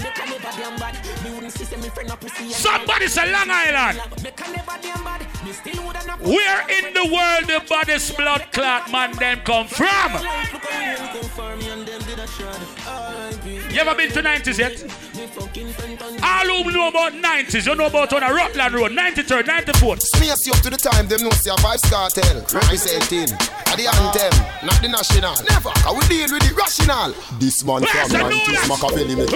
Somebody say Long Island. Where in the world the body's blood clot man them come from? You ever been to 90s yet? All who know about 90s, you know about on a Rutland Road, 93rd, 94th. Sneeze you up to the time, them know see a Vybz Kartel. Representing at the anthem, not the national. Never, cause we deal with the rational. This man from 90s, Machiavelli make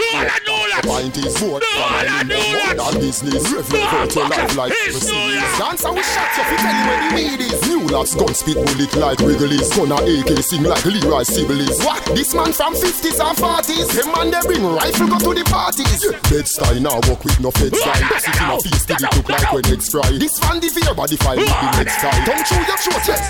The point is vote from my more than business. Revelate your life like proceeds. Dance and we shot you, fi tell you where the weed is. New lads gun spit bullet like Wrigley's. Gonna AK sing like Leroy Sibbles. What? This man from 50s and 40s. Him man they bring rifle go to the parties. Bed style now walk with no fed style. Sit in a feast till it look like when eggs fry. This fan the fear body file with the next time. Don't chew your throat, yes.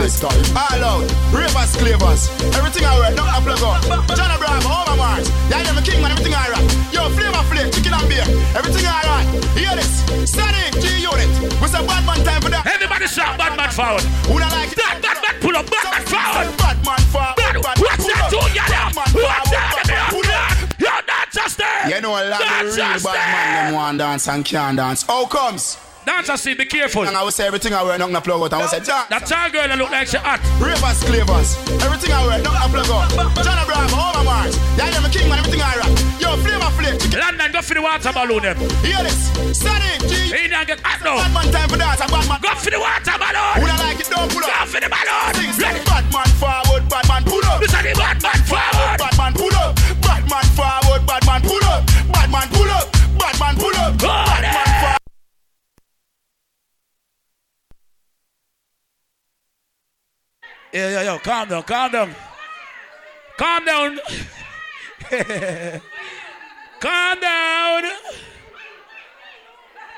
Next time. All out, ravers, clavers, everything I wear, don't plug up. John Abraham, over Mars, yeah, I'm a king man, everything I rock. Yo, flavor flame, chicken and beer, everything I rock. Hear this, Sonic, G unit, we say bad man time for that. Everybody shout bad man forward. Who don't like it? Bad, bad man pull up, bad man forward. Bad man forward. Bad, what's that to you man What's that? bad man. You're not just there. You know a lot Not of real bad man them want dance and can't dance. How comes? Dancer, see, be careful. And I will say everything I wear, not gonna plug out. I will say dance. That tall girl that look like she hot. Ravers, clavers, everything I wear, not gonna plug out. John Abraham, over Mars, yeah, I'm a king man, everything I rock. Yo, flavor chicken. London, go for the water balloon them. Hear this, Sonic, G. He don't get hot now. Bad man time for dance, a bad man. Go for the water balloon. Who don't like it, don't pull up. Go for the balloon. Sing, sing, bad man forward, bad man pull up. This is the bad man forward. Bad man pull up. Bad man forward, bad man pull up. Yeah, yeah, yo, calm down, calm down. Calm down. calm down.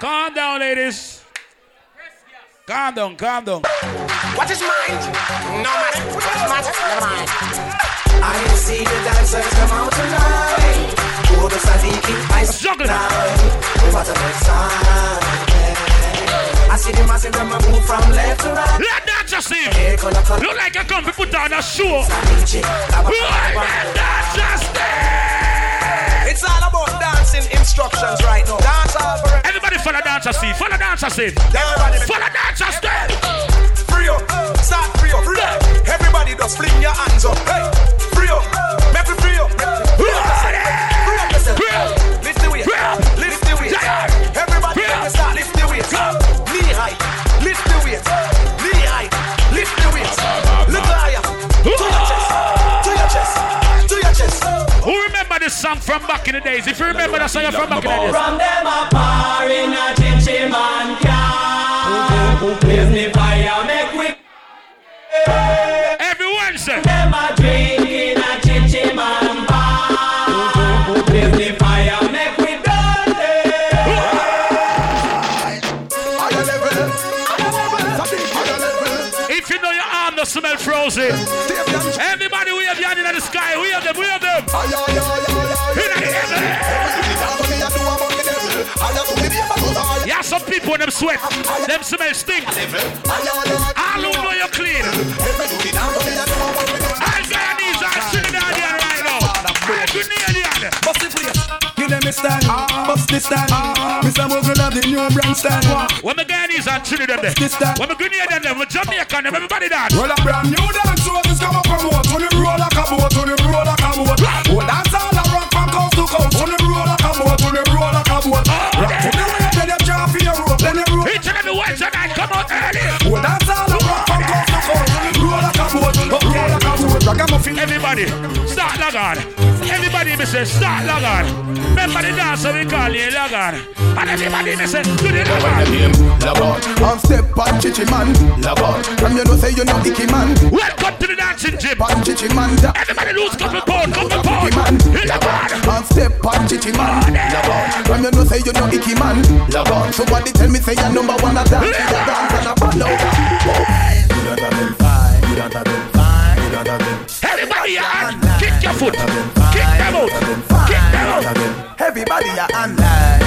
Calm down, ladies. Calm down, calm down. What is mine? No matter. What matters? Never mind. I see the dancers come out tonight. Who does that keep my Juggling. What a good sign. I see the massive them a move from left to right. That just see. Hey, color, color. Look like I come to put on a show. That just It's all about dancing instructions right now. Dance all for Everybody follow dancer see. Follow dancer see. Everybody. Follow dancer step. Free up, start free up, free up. Everybody just fling your hands up. Hey, free up, make me free up. Free up. Free up yourself. Lift the weight. Lift the weight. Everybody start lift the weight. Song from back in the days? If you remember that song from back in the days. From them a par in a chinchy man car. Give me fire, make we. Everyone say. Them a drink in a chinchy man bar. Give me fire, smell frozen, everybody wave your hand in the sky, wave them, wave them. In the heaven. Yeah, some people when them sweat, them smell stink. All know you're clean. Give them a stand. Bust the stand. Mr. Mogul of the new brand stand. When the Guyanese and Trinidad them, when the Grenadian them, when Jamaican them, everybody dance. Roll a brand new dance, so this come up promote. On the roll like a boat, on the roll like a boat. Oh, dance all around from coast to coast. On the roll like a boat, on the roll like a boat. Rock to the way, then you jump for your rope, then you roll. Each and every Wednesday night, come out early. Oh, dance Ragamuffin. Everybody, start log on. Everybody, me say, start log on. Remember the dancer we call you log on. And everybody, me say, do the log on. I'm step on chichi man. From you know say you know icky man. Welcome to the dancing gym. On chichi man. Everybody lose couple pound, couple pound. man. In the bar. I'm step on chichi man. From you know say you know icky man. Somebody tell me say you number one at dance. You dance and a follow. Foot. Kick them out. Kick them out. Everybody are online.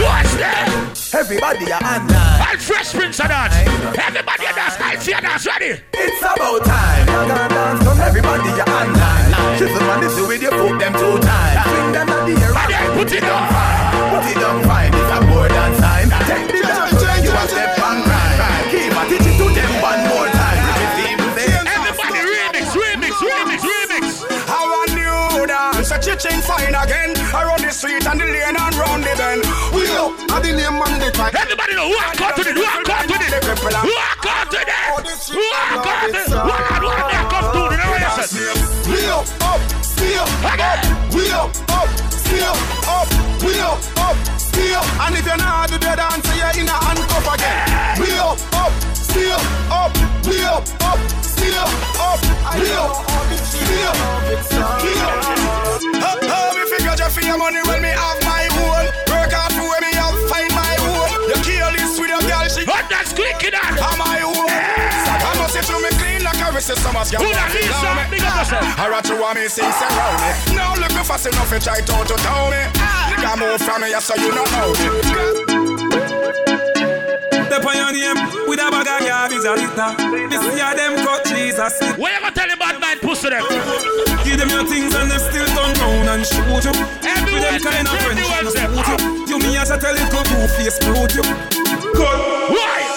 What's that? Everybody are online. All fresh prince of dance. Everybody a dance. I see a dance ready. It's about time. You're gonna dance, come everybody are online. Shizzle man, this with your foot them two times. Swing them at the air. And then put it down. Put it down fine. It's a more than time. Take the dance, you a step dance, fine again. Around the street and the lane and round the bend. We up at the name and the time. Everybody know walk out to it, walk out to it. Walk out to it. Walk out to it. Walk out, walk out, to the narration. We up, up, still up. We up, up, still up. We up, up, still. And if you're not the dance, you're in a handcuff again. We up, up, still up. We up, up, still up. We up, still, still. How me figure just for your money when me have my own? Clean like a recess, so much. Who that is, sir? Big up yourself. I rather you want me sing around me. Now look fast enough to try to to tell me. Ah. Nigga move from me, so you don't know me. Step on your name with a bag of garbage a litter. This year them cut Jesus. Where you gonna tell him bad man pussy them? Give them your things and they still turn round and shoot you. With them kind of friends and shoot you. You me as a tell it go two face brute you. Good. Why?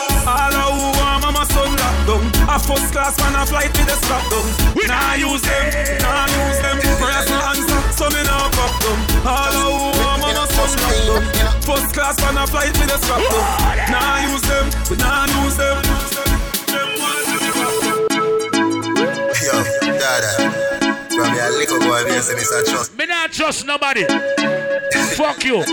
A first class man a flight with a strap down. We nah use them, nah use them. Press no answer, so me nah fuck them. All of who want mama son lock down. First class man a flight with a strap down. Nah use them, we nah use them. Yo, dada. From your little boy, me say this a trust. Me not trust nobody. Fuck you.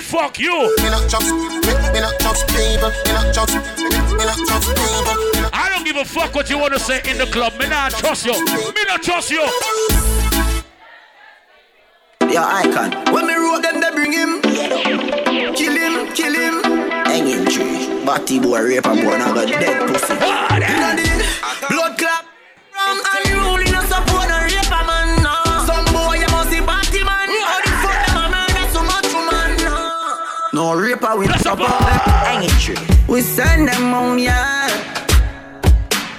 Fuck you. Me not trust, me, me not trust people. Me not trust, me, me not trust people. I don't give a fuck what you want to say in the club. Me not trust you. Me not trust you. Your icon. When me wrote them, they bring him. Kill him, kill him. Hanging tree. Batty boy, rape and boy, now got dead pussy. Inna blood clap. From unruly, no support, no rape a man. No. Some boy, you must be batty man. How the fuck them a murder so much woman? No. No raper, we no support. Hanging tree. We send them on, yeah.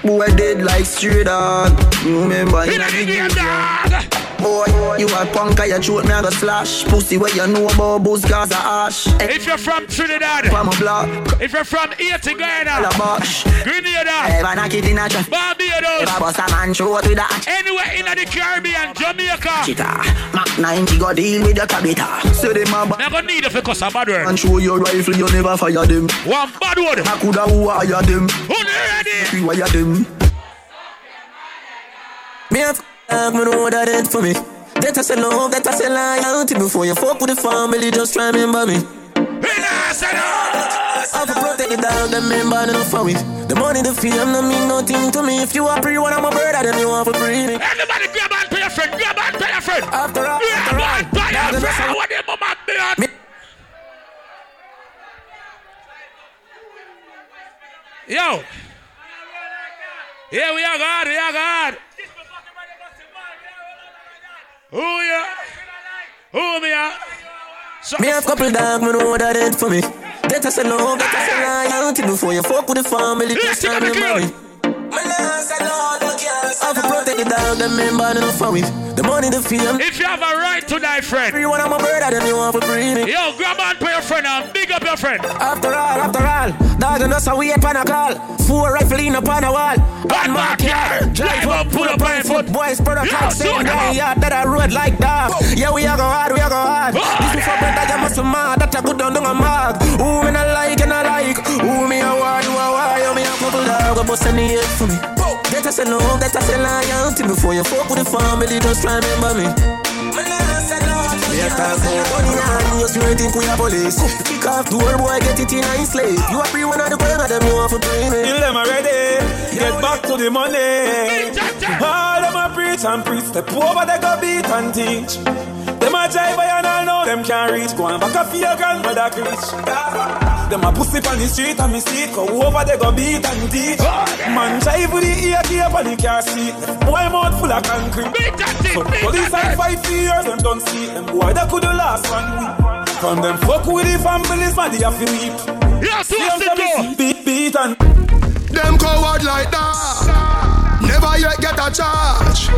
Boy dead like straight dog. You remember in the game, Boy, you a punk, you shoot me, I go slash. Pussy where you know about booze, cause I ash. If you're from Trinidad, from a block. If you're from Haiti, Guyana, Alabash. Grenada, Ever knock it in a. Barbados, If I bust a man throat with a hatch. anywhere in the Caribbean, Jamaica. Cheetah. Mac 90 go deal with your cabita. Say them a Me go need you for a bad word. and show your rifle, you never fire them. One bad word. I coulda wire them. Who ready? We wire them. Me have dog, me know what that did for me. That I say love, that I say loyalty. Before you fuck with the family, just try remember me. I for protect the dog, them member no for me. The money, the fame, no mean nothing to me. If you are free, one of my brother, then you want for free. Everybody grab on to your friend, grab on to your friend. After all, after all, dog, your friend. What the mama beard? Yo. Here we are, God. We are God. Who ya? Who me? So, Me have couple dog, me know that did for me. That I say love, that I say loyalty. Before you fuck with the family, just try remember me. I for protect the dog, them member no for. The money, the fame. If you have a right to die, friend. Free one of my brother, then you want for free. Yo, grab on to your friend and big up your friend. After all, after all, dog and us a wait on a call. Four rifle in upon a wall. One mark yard, drive up, pull up on foot. Boys spread out Yeah, like so saying them that up. yard that I road like that. Yeah, we a go hard, we a go hard. This is for brother, you must be mad. That a good down, down a mark. Who me not like and I like. Who me a war, you a war. You me a couple dog, we bust any hate for me. That I say love, that I say loyalty. Before you fuck with the family, just try remember me. Me talk about money and you still think we a police. Kick off door, boy, get it in a slave. You a free one of the boy, them you want for free me. Kill them already. Get back to the money. All them a preach and preach. Step over, they go beat and teach. Them Them a drive and all know them can't reach. Go and back up for your grandmother preach. Them a pussy on the street and me see it. Go over they go beat and teach. Man drive with the ear cape and the car seat. Boy mouth full of concrete. So police and five years them don't see them. Boy that could the last one week. From them fuck with the families man they have to weep. Yes, See them tell beat beat and Them coward like that. Never yet get a charge.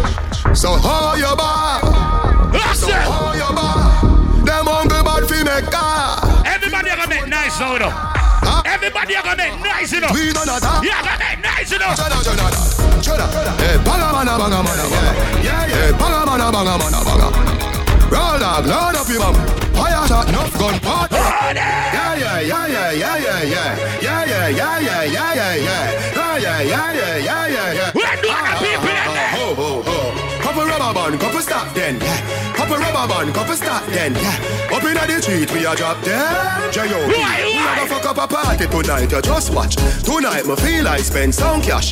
So hold your you bar? So how you bar? Them hungry bad fi make car. Everybody gonna make nice now, you know. Everybody gonna make nice, you know. We don't know that. Yeah, gonna make nice, you know. Chada, chada, chada. Hey, banga mana banga mana banga. Yeah, yeah. Hey, banga mana banga mana banga. Roll dog, load up your mum. Fire shot, enough gun part. Yeah, yeah, yeah, yeah, yeah, yeah, yeah. Yeah, yeah, yeah, yeah, yeah, yeah, yeah. Yeah, yeah, yeah, yeah, yeah, yeah, yeah. Where do the people in there? Ho, ho, ho. Couple rubber band, couple stop then, yeah. Couple rubber band, couple stop then, yeah. Up inna the street, we a drop dead. J.O.B. We a go fuck up a party tonight, you just watch. Tonight, me feel I spend some cash.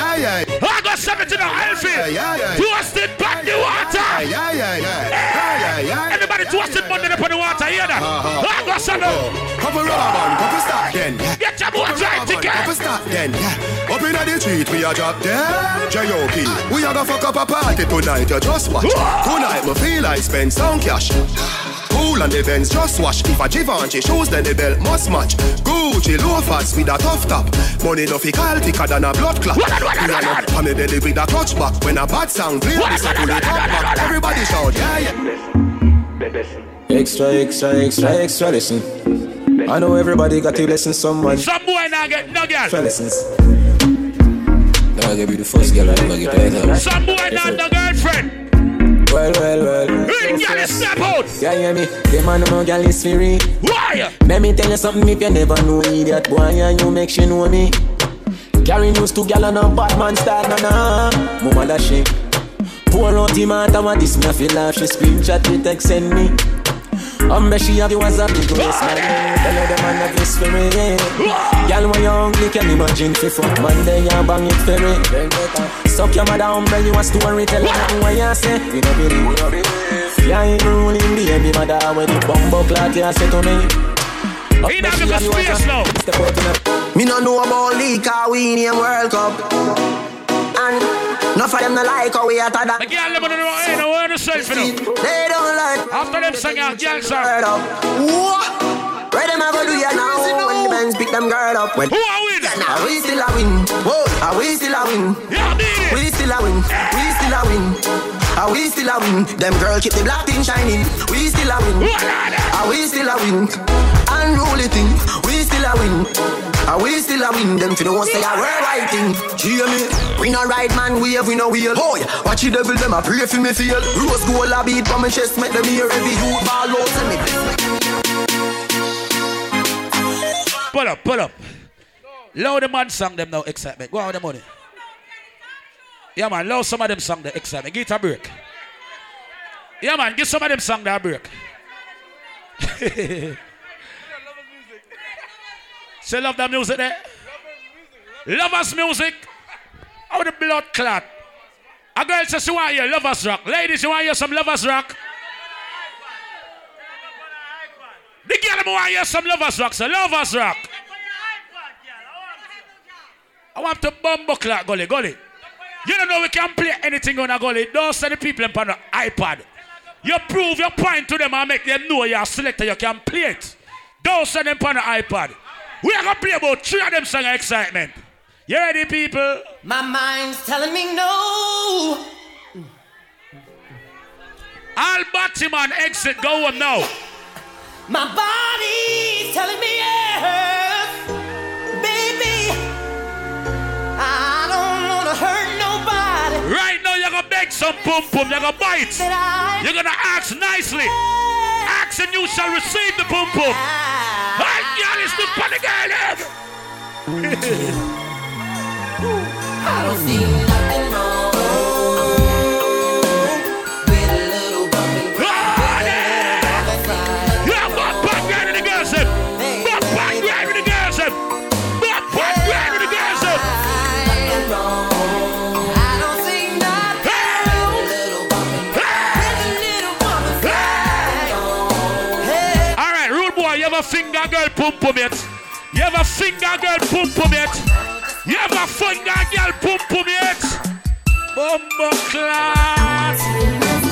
I got something to the water. Yeah, yeah, yeah, yeah. Yeah, yeah, yeah. Everybody twisted money upon the water, hear that? I got something. Couple rubber band, couple stop then. Get your boy right ticket. couple stop then. Up inna the street, we a drop dead. J.O.P. We a go fuck up a party tonight, you just watch. Tonight, me feel I spend some cash. Cool and the Benz just wash. If a Givenchy shoes, then the belt must match. Gucci loafers with a tough top. Money no fi call thicker than a blood clot. We a up on belly with a clutch back. When a bad sound play, this a pull it up back. Everybody shout, yeah, yeah. Extra, extra, extra, extra listen. I know everybody got to listen someone. Some boy now get no girl. Extra lessons. I'll give you the first girl I never get paid. Some boy now no girlfriend. Well, well, well. Hey, girl, step out. Yeah, hear me? The man no girl is free. Why? Let me tell you something if you never know idiot boy and you make she know me. Carry news to gal and a bad man style, na na. Mama that shit. Pour out the man, that this me I feel laugh. She screenshot the text send me. Um, bet she have the WhatsApp, the grace man. Tell her the man have his spirit. Girl, when you hungry, can imagine fi fuck man, then you bang it for it. Suck your mother, umbrella, you a story, tell her nothing what you say. We don't believe. Yeah, ain't ruling baby mother, when the bumbo clock you say to me. He not look a space now. Step out in a Me no know about league, cause we name World Cup. And no for them no like how we hotter than The girl them on the wrong end, no word yourself, you know. They don't like After them sing out, girl, sir. Up. What? Where them a go do ya now? When the bands pick them girl up. When Who are we? Yeah, now we still a win. Whoa, are we still a win? Yeah, beat it. We still a win. We still a win. Are we still a win? Them girl keep the black thing shining. We still a win. Are we still a win? Unruly thing. We still a win. Are we still a win? Them fi know say a worldwide thing. Hear me? We no right man wave, we no wheel. Oh yeah, watch the devil them a pray for me feel. Rose gold a beat from my chest, make them hear every youth ball out and me. Pull up, pull up. Loud the man song them now, excitement. Go on the money. Yeah, man, loud some of them song the excitement. Give it a break. Yeah, man, give some of them song that break. Say love that music there. Lovers music. How the blood clot. A girl says she want hear lovers rock. Ladies, you want hear some lovers rock? The girl want hear some lovers rock. So lovers rock. I want to bumbo clock gully, gully. You don't know we can play anything on a gully. Don't send the people on the iPad. You prove your point to them and make them know you're a selector. You can play it. Don't send them on the iPad. We are to play about three of them song of excitement. You ready, people? My mind's telling me no. All Batman exit, go on now. My body's telling me yes. Baby, I don't want to hurt nobody. Right now, you're going to beg some pum pum. You're going to bite. You're going to ask nicely. And you shall receive the pum pum. Hey, girl, it's the funny girl. I don't see finger girl pum pum yet? You ever finger girl pum pum yet? You ever finger girl pum pum yet? Bumbo class.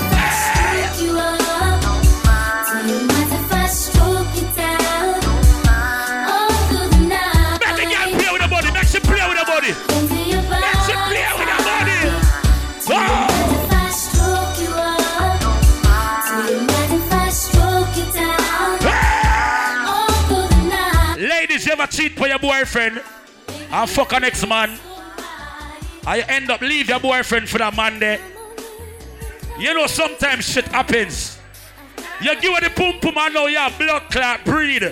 Cheat for your boyfriend and fuck an ex man? You end up leave your boyfriend for that man there. You know sometimes shit happens. You give her the pum pum and now you have blood clot breed.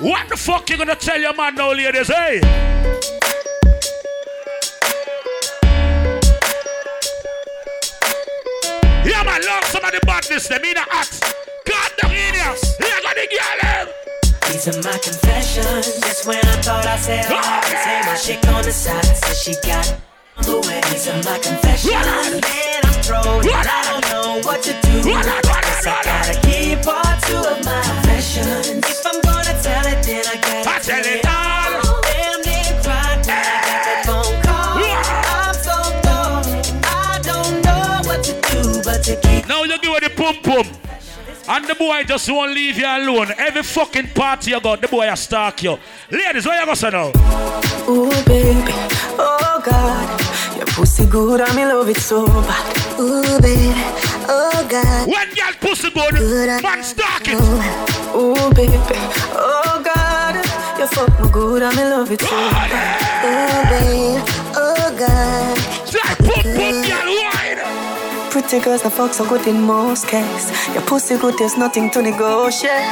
What the fuck you gonna tell your man now, ladies? Hey! Yeah, man, love some of the badness, them in the act. God damn in here. Go the girl, them. These are my confessions. Just when I thought I said all I say my chick on the side says she got the way. These are my confessions. Man, I'm thrown. I don't know what to do. Guess I gotta keep part two of my confessions. If I'm gonna tell it, then I gotta I tell it all. Damn, they cried when I got that phone call. I'm so thrown. I don't know what to do, but to keep. Now you give her the pum pum. And the boy just won't leave you alone. Every fucking party you go, the boy a stalk you. Ladies, what you gonna say now? Ooh, baby, oh God, your pussy good, I'm in love it so bad. Ooh, baby, oh God. When girl pussy good, man stalk it. Ooh, baby, oh God, you fuck me good, I'm in love it so bad. Ooh, baby, oh God. Pum pum, girl, wine. Pretty girls, the fuck so good in most cases. Your pussy good, there's nothing to negotiate.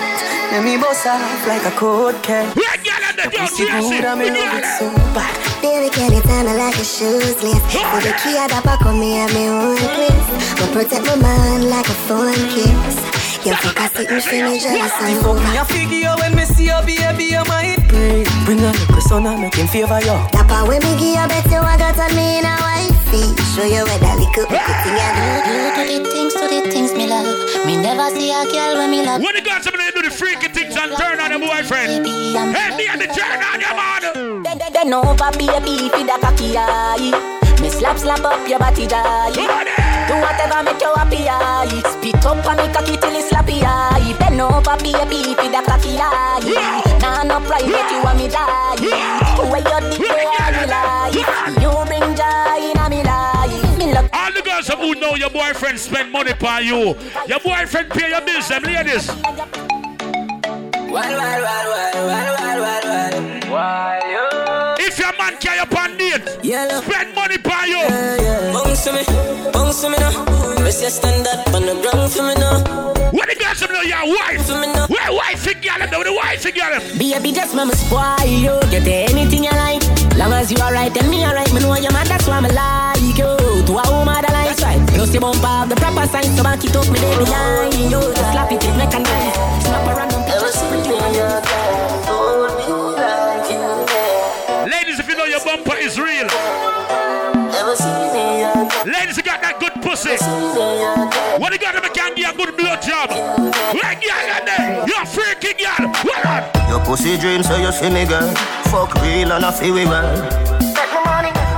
Let me boss off like a cold case. Your pussy good, I'm in love it so bad. Baby, can you tell me like a shoes list? For the key at the back of me, I'm in one place. But protect my mind like a phone kiss. You fuck a sitting for me just You fuck me a figure when me see you, baby, you might pray. Bring a little son and make him favor you. That part when me give you bet you I got on me in a wifey. Show you where that little bit thing I do. Do the things, do the things me love. Me never see a girl when me love. When you got somebody to do the freaky things and turn on the boyfriend. Hey, me and the turn on your man. Then, then, then over baby, feed a cocky eye. Me slap, slap up your body die. Eh. Do whatever make you happy eye. Spit up on me cocky till it's slappy eye. Bend over baby, feed a cocky eye. Nah, no private, you want me die. Where you dick go all me life. You bring joy the girls who know your boyfriend spend money on you. Your boyfriend pay your bills, them ladies. If your man carry up on date, spend money on you. bounce to me, bounce to me now. Press your stand up on the ground for me now. What the girls know your wife? Where wife girl them? The wife girl them. Baby, just mama spoil you. Get anything you like. Long as you alright, then me alright. Me know your man, that's why me like you. To a woman that like. Plus the bump have the proper sign, so back it up me day behind you. Just slap it, it make a nice. Snap a random picture. Ladies, if you know your bumper is real. Ladies, you got that good pussy. What you got to make you a good blow job? Where girl in there? You're a freaky girl. Well on. Your pussy dream, so you see me, girl. Fuck real and I feel we well.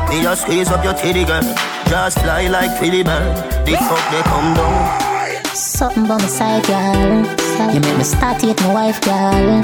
Me just squeeze up your titty, girl. Just fly like pretty bird. The fuck they come down. Something by my side, girl. You make me start hate my wife, girl.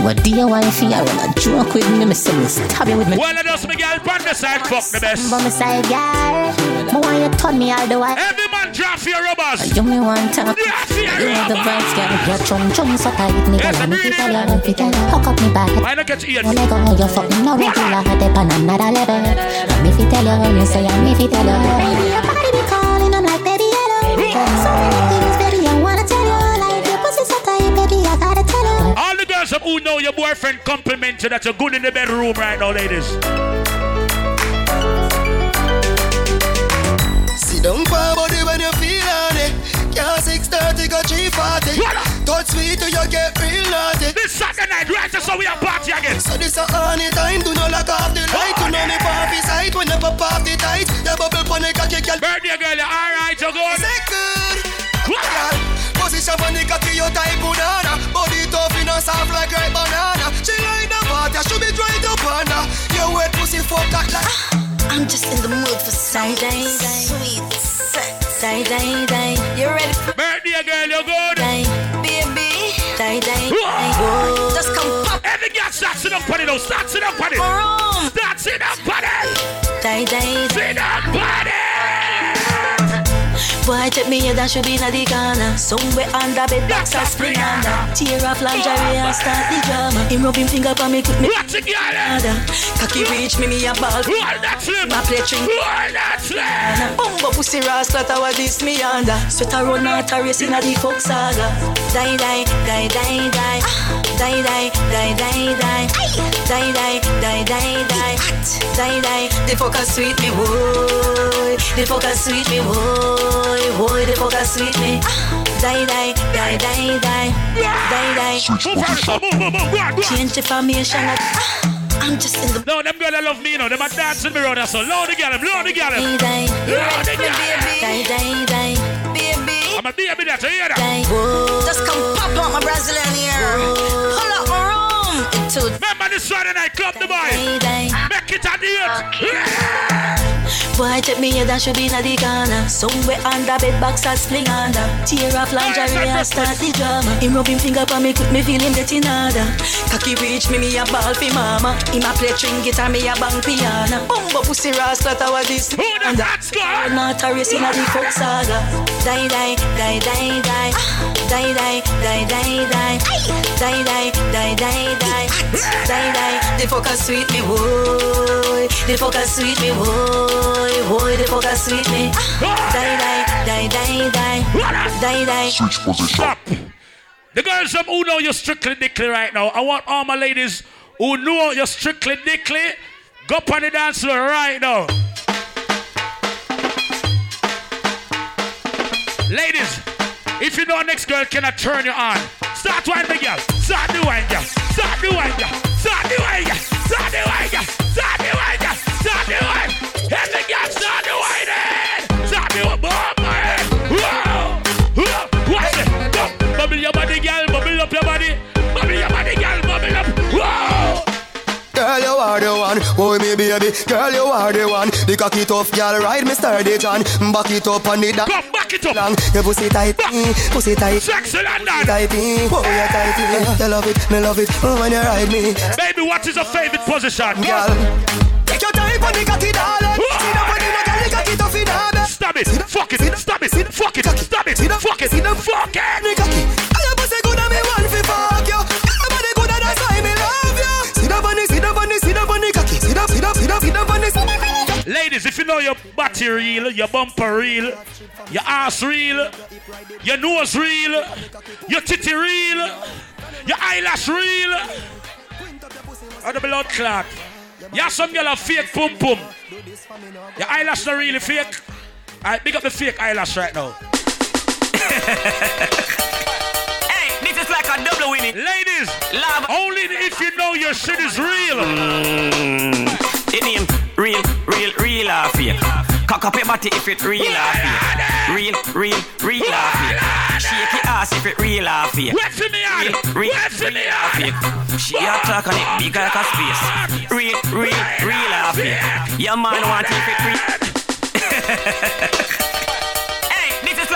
What do you want for you? Wanna joke with me? Me say me stab you with me. Well, just me girl on the side, fuck the best. By my side, girl. Me want you turn me all the way. Every man drop your rubbers. You me want to. You know the vibes, girl. Your chum chum so tight, me girl. Me fi tell you, me fi tell you. Hook up me back. I don't catch ears. You let go, you fuck me no regular. Dep on another level. And me fi tell you, me say, and me fi tell you. Baby, your body be calling, I'm like, baby, hello. So many All who know your boyfriend compliment you that you're good in the bedroom right now, ladies. Sit down for body when you feel on it. Can't 630 go 340. Touch me till you get real naughty. This Saturday night, right? So we are party again. So this a honey time. Do not lock off the light. You know me party sight when you pop off the tight. The bubble pon the cocky girl. Birthday girl, you alright, you good? Say good. Girl, position pon the cocky, you type banana. Body to tough in a soft like ripe banana. She like the water, she be dry to panda. Your wet pussy fuck that like. I'm just in the mood for some sweet sex. Die, die, die. You ready for birthday girl? You good? Die, baby. Die, die, die. Whoa. Just come pop. Every girl starts it up on it now. Starts it up on it. Room. Starts it up on it. Die, die, die. Sit up on it. Boy, take me head and should be in the corner. Somewhere under bed, box or spring under. Tear off lingerie and start the drama. Him rub him finger for me, quick me. What's it, girl? harder. Cocky reach me, me a ball. Hold that slim. My play string. Hold that slim. Bumbo pussy rascal, that was this me under. Sweat a run out a race in a the fuck saga. Die, die, die, die, die. Ah. Die, die, die, die, die. Die, die, die, die, die. Die, die. The fuck a sweet me, boy. The fuck a sweet me, boy. Boy, the fuck a sweet me. Die, die, die, die, die. Die, die. On, on, on. Change the formation. I'm just in the No, them girls love me, you know. Them a dancing me around so load the girl, them, load the girl. them. die, die. Load the girl. Die, die, die. Baby. I'm a baby that, you hear that? Just come pop out my Brazilian ear. Pull up Into Remember this Friday night, club the boy. Make it at the eight. Boy, take me head and should be in the corner. Somewhere under bed box and sling under. Tear off lingerie and start the drama. Him rub him finger for me, quick me feel him getting harder. Cocky reach me, me a ball fi mama. Him a play string guitar, me a bang piano. Bumbo pussy that was this. Who the hats go? Not a race in a the saga. Die, die, die, die, die. Die, die, die, die, die. Die, die, die, die, die. Die, die. The fuck a sweet me, boy. The fuck a sweet me, boy. Boy, the fuck a sweet me. Die, die, die, die, die. Die, die. Switch position. Stop. The girls from who know you're strictly dickly right now. I want all my ladies who know you're strictly dickly. Go up on the dance floor right now. Ladies, if you know next girl cannot turn you on, start wine the girl. Start the wine girl. Start the wine girl. Start the wine girl. Start the wine girl. Start the wine girl. Start the wine. Every girl start the wine. Are the one. Oh, me baby. Girl, you are the one. The cocky tough girl, ride me sturdy John. Back it up on the da- back it up. long. Your pussy tight, pussy tight. Sexy London. Tight, oh, you're tight. You love it, me love it oh, when you ride me. Baby, what is your favorite position? Girl, take your time on the cocky, darling. See the body, no girl, the cocky tough her. Stop it. Fuck it. Stop it. Fuck it. Stop it. Fuck it. Fuck it. See the, see the bunny. see the- Ladies, if you know your body real, your bumper real, your ass real, your nose real, your titty real, your eyelash real, or the blood clot. You have some girl a fake pum pum. Your eyelash not really fake. I big up the fake eyelash right now. Hey, this is like a double winning. Ladies, Love. only if you know your shit is real. Mm. Real, real, real or fake. Cock up your body if it real or fake. Real, real, real or fake. Shake your ass if it real or fake. Wait for me on. Real, me real or fake. She a talk on it big like a space. Real, real, real or fake. Your man want if it real.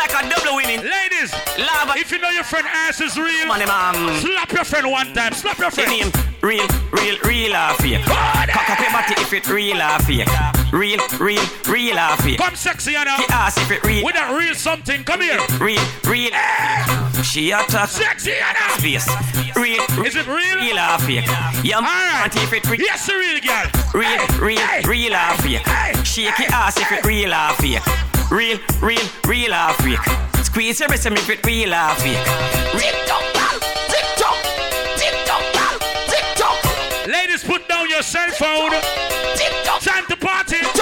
hey, this is like a double winning. Ladies, Lava. if you know your friend ass is real, Money, man. Um, slap your friend one time. Slap your Your friend. name real, real, real or fake. Cock up your body if it real or fake. Real, real, real or fake. Come sexy, Anna. She ask if it real. With that real something, come here. Real, real. Ah. She a talk Sexy, Anna. space. Real, Is it real? real or fake? Yeah, Alright. want if it real. Yes, real girl. Real, real, real or fake. Shake your ass if it real or fake. Real, real, real or fake. Squeeze your breast if it real or fake. Real, Ladies, put down your cell phone. Time to party.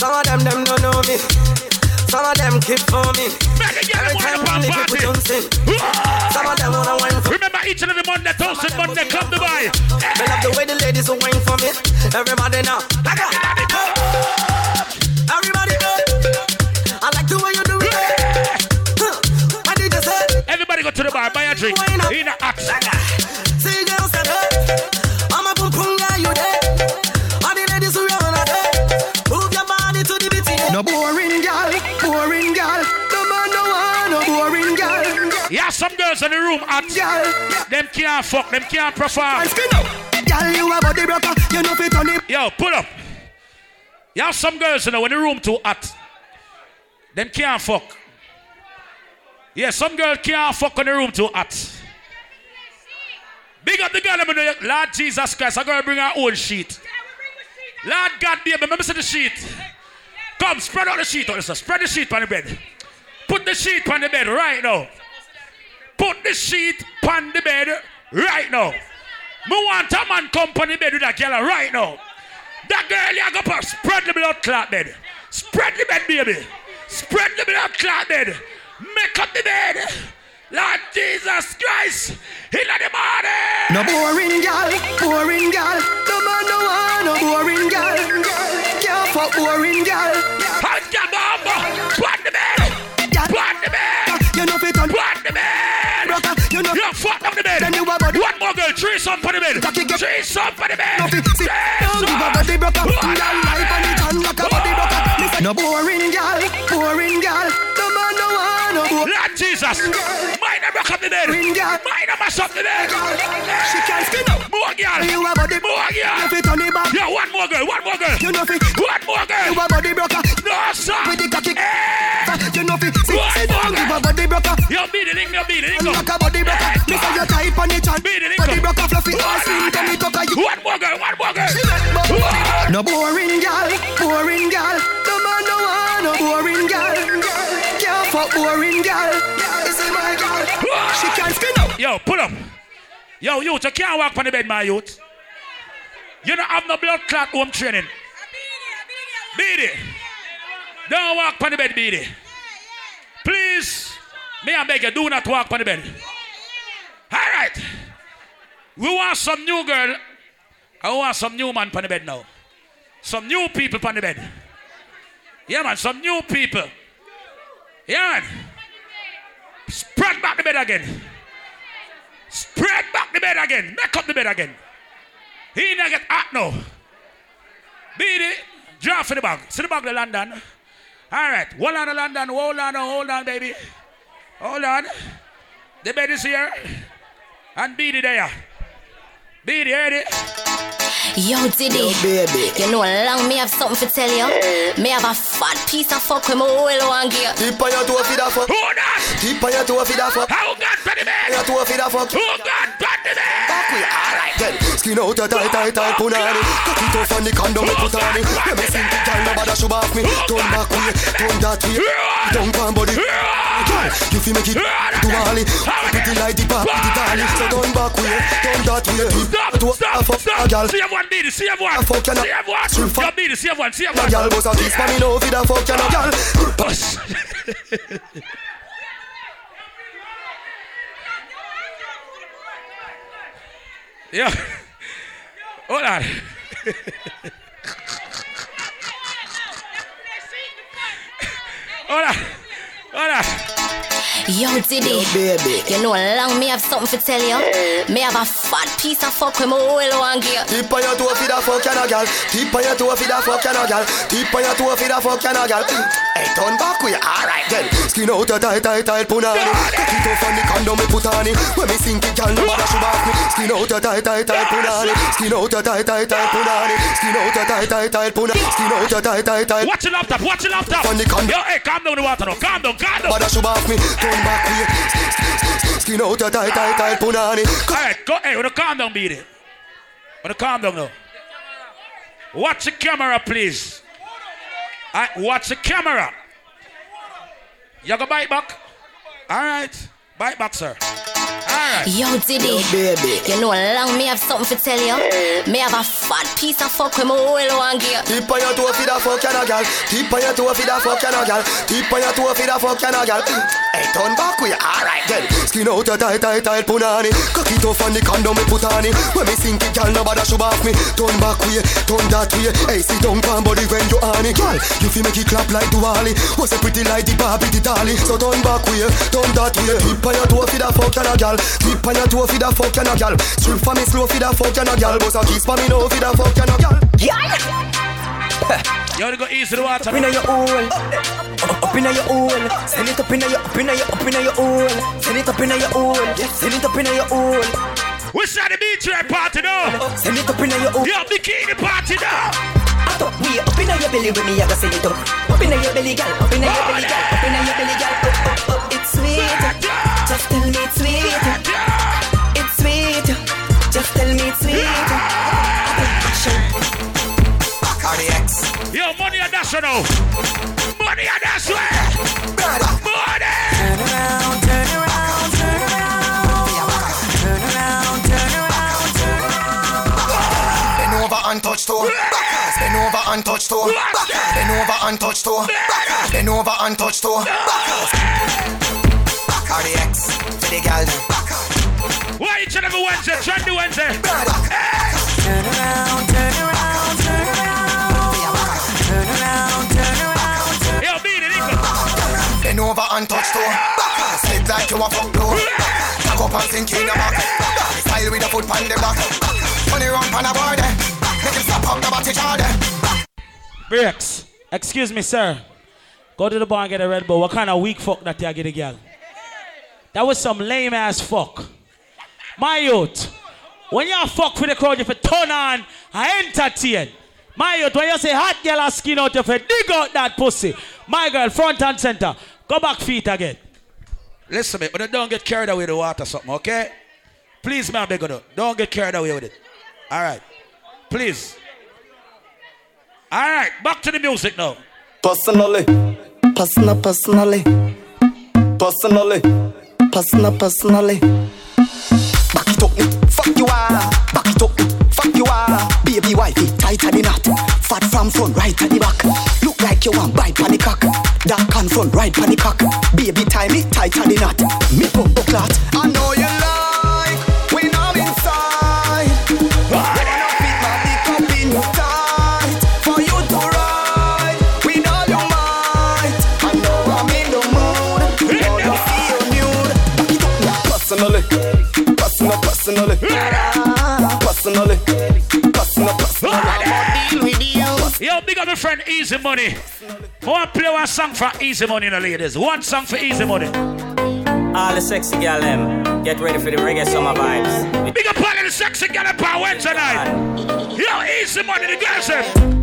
Some of them them don't know me. Some of them keep for me. Every time I live it with sing. Some of them wanna wine for me. Remember each and every Monday, Toasted Monday, come to buy. They love the way the ladies will wine for me. Everybody now. Like Everybody know. I like the way you do it. Huh. I did just say. Everybody go to the bar, buy a drink. In a axe. Some girls in the room at them can't fuck, them can't perform. Gal, you a body broker, you know fit on it. Yo, pull up. You have some girls in the, when the room too hot. Them can't fuck. Yeah, some girl can't fuck in the room too hot. Big up the girl, I'm gonna- Lord Jesus Christ, I'm gonna bring her own sheet. Lord God, baby, remember see the sheet. Come, spread out the sheet on this. Spread the sheet on the bed. Put the sheet on the bed right now. Put the sheet on the bed right now. Me want a man the bed with that girl right now. That girl, you go put spread the blood clot bed. Spread the bed, baby. Spread the blood clot bed. Make up the bed. Lord Jesus Christ, in the morning. No boring gal, boring gal. No man no one, no boring gal. Can't fuck boring gal. Hot the bomb. Put the bed. Put the bed. You know fit on. Put the bed. Broker, you know. You fuck up the bed. Then you a body. One more girl, three some for the bed. Three some for the bed. No fit sit down, give a body broker. Gal life on it rock a body broker. Listen, no boring gal, boring gal. No man no one, no boring. Lord Jesus, mine a rock up the bed. Mine a mash up the bed. She can't spin up. More girl. You a body More girl. You fit on the back. Yeah, one more girl, one more girl. You know fit. One more girl. You a body broker. No, sir. With the cocky. Eh! You know fit. Sit, sit down, give a body broker. Yo, beat it, link, yo, beat it, link. Rock a body broker. Me say you type on and Beat it, body link. broker fluffy ass in tummy tucker. You One more girl, one more girl. no boring gal, boring gal. No man no one, no boring gal. Can't fuck boring gal. This is my gal. She can't spin up. Yo, pull up. Yo, youth, you can't walk on the bed, my youth. You don't have no blood clot home training. Beat it. Don't walk on the bed, beat it. Please, may I beg you, do not walk on the bed. All right. We want some new girl. I want some new man on the bed now. Some new people on the bed. Yeah, man, some new people. Yeah, man. Spread back the bed again. Spread back the bed again. Make up the bed again. He not get hot now. It. Drop for the bag. See the bag the London. All right. Hold on, the London. Hold on, hold on, baby. Hold on. The bed is here. And beat it there. Beat it, heard it? Yo, Diddy. baby. You know, long me have something to tell you. Me have a fat piece of fuck with my oil one gear. Tip on your toe for the fuck. Who that? Tip on your toe for the fuck. How God for the bed? Your toe for the fuck. Who God for the bed? Alright then. Skin out your tight, tight, tight punani. Cut it off and the condom me put on it. Let me sink it down, nobody should off me. Turn back way, turn that way. Don't come body. Girl, you feel make it to Wally. Put it like the pop, put it on it. So turn back way, turn that way. Stop, To a stop, a stop. girl. See everyone, beat it, see everyone. A fuck you See know. everyone. True fuck. Yo, beat it, see everyone, see No everyone. girl bust a kiss for me no for the fuck you no girl. Yeah. Hold on. Hold on. Hold on. Yo, Diddy. baby. You know, long me have something to tell you. Me have a fat piece of fuck with my oil one gear. Tip on your toe for the fuck you no girl. Tip on your toe for the fuck you no girl. Tip on your toe for the fuck you no girl. Hey, turn back way, alright then. Skin out your tight, tight, tight punani. Cut it off and the condom me put on it. When me sink it, girl, nobody should off me. Skin out your tight, tight, tight punani. Skin out your tight, tight, tight punani. Skin out your tight, tight, tight punani. Skin out your tight, tight, tight. Watch your laptop, watch your laptop. On the condom. Yo, hey, calm down the water now. Calm down, calm down. Nobody should off me. Way. Skin out tight, tight, tight punani. Go. Hey, wanna calm down, beat it. Wanna calm down now. Watch the camera, please. Right, watch the camera. You go bite back. All right, bite back, sir. Yo, Diddy. baby. You know, long me have something to tell you. Me have a fat piece of fuck with my whole one gear. Tip on your toe for the fuck you no gal. Tip on your toe for the fuck you no gal. Tip on your toe for the fuck you no gal. Hey, turn back with you. Alright then. Skin out your tight, tight, tight punani. Cock it off on the condom me put on it. When me sink it, gal, nobody should off me. Turn back way, turn that way. Hey, sit down, pan body when you on it. Gal, you feel make it clap like Duali. Was a pretty like the Barbie, the dolly. So turn back way, turn that way. Tip on your toe for the fuck you no gal. Tip on your toe for the fuck you no gal. Strip for me slow for the fuck you no gal. Boss a kiss for me no for the fuck you no gal. You wanna go easy to water? Up inna your hole, up inna your hole. Send it up inna your, up inna your, up inna your hole. Send it up inna your hole, send it up inna your hole. Which side the beach right party now? Send it up inna your hole. Yo, bikini party now. Up, we up inna your belly with me, I go send it up. Up inna your belly, gal. Up inna your belly, gal. Toe. Backers. Bend over and touch toe. Backers. Bend over and touch toe. Backers. Bend over and touch toe. Backers. RDX. For the gal. Why each and every Wednesday? Trendy Wednesday. Turn around, turn around, turn around. Turn around, turn around, turn Yo, beat it, Nico. Bend over and touch toe. Backers. Slip like you a fuck door. Cock up and sink in your back. Style with a foot on the back. Money run on a board. eh. Breaks. Excuse me, sir. Go to the bar and get a Red Bull. What kind of weak fuck that you get a girl? That was some lame ass fuck. My youth, when you fuck with the crowd, you to turn on and entertain. My youth, when you say hot girl or skin out, you to dig out that pussy. My girl, front and center. Go back feet again. Listen, me, but don't get carried away with the water, something, okay? Please, man, beg you, don't get carried away with it. All right, please. All right, back to the music now. Personally, personal, personally, personally, personal, personally. Back it up, fuck you all. Back it up, fuck you all. Baby wifey, tight at the knot. Fat from front, right at the back. Look like you want bite pan the cock. Dark and front, right pan the cock. Baby tie me tight at the knot. Me pump the clot. I know you personal, personally. Yo, big up my friend Easy Money. I want to play one song for Easy Money, the ladies. One song for Easy Money. All the sexy gal them, get ready for the reggae summer vibes. Big up all the sexy gal up on Wednesday night. Yo, Easy Money, the girls them.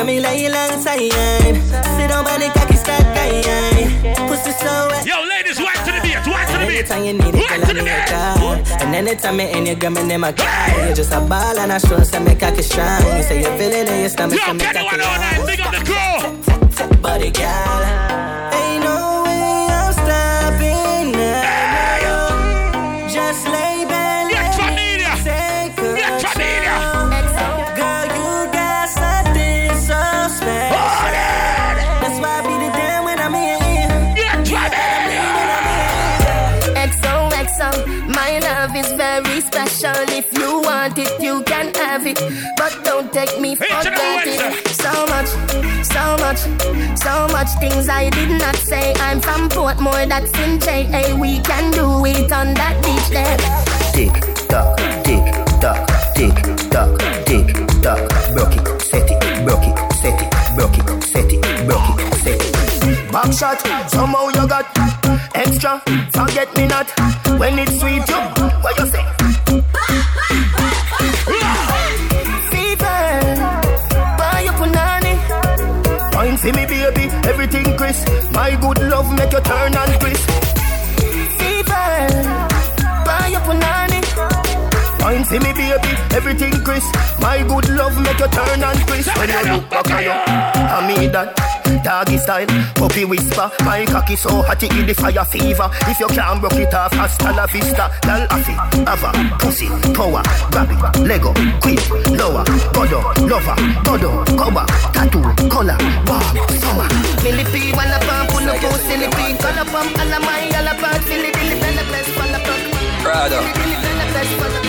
Me lay alongside. Sit down by the cocky start dying. Pussy so wet. Yo, ladies, wipe to the beat, wipe to the beat. Anytime you need it, girl, I need God. And anytime you in, you got me name a guy. You just a ball and I show some me cocky strong. You say you feel it in your stomach, Yo, so me cocky 109, big up the crew. Body girl. Have it. But don't take me for granted. So much, so much, so much things I did not say. I'm from Portmore, that's in JA. We can do it on that beach there. Tick tock, tick tock, tick tock, tick tock. Broke it, set it, broke it, set it, broke it, set it, broke it, set it. Back shot, somehow you got extra. Forget me not when it's sweet. You, what you everything crisp. My good love make you turn and crisp. Fever, buy your punani. Fine, see me, baby, everything crisp. My good love make you turn and crisp. When you look back at you, I mean that. Doggy style. Puppy whisper, my cocky so hot it give the fire fever. If you can't broke it off, hasta la vista. Girl, afi, ava, pussy, power, grab it, Lego, quick, lower, godo, lover, godo, cover, tattoo, color, wow, summer. Millipede, wanna pump, no post in the pink. Color pump, all of my, all about, silly, dilly, bella, best, follow, Prada. dilly, bella, best, follow,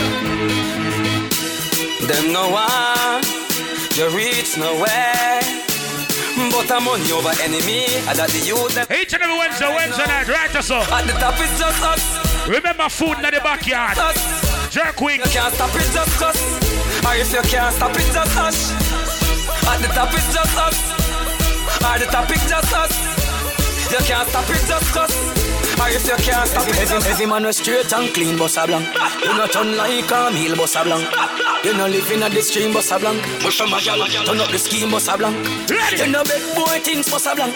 Them no one, you reach nowhere. But I'm on over enemy. I got the youth them. Each and every Wednesday, Wednesday night, right or so. At the top it's just us. Remember food in the backyard. Jerk wing. You can't stop it just us. Or if you can't stop it just us. At the top it's just us. Or the top it's just us. You can't stop it just us. Or if you can't stop it us. Every man was straight and clean, boss a blank. You not turn like a meal, boss a blank. You no live in a the stream, boss a blank. Push a gal, turn up the scheme, boss a blank. You no beg boy things, boss a blank.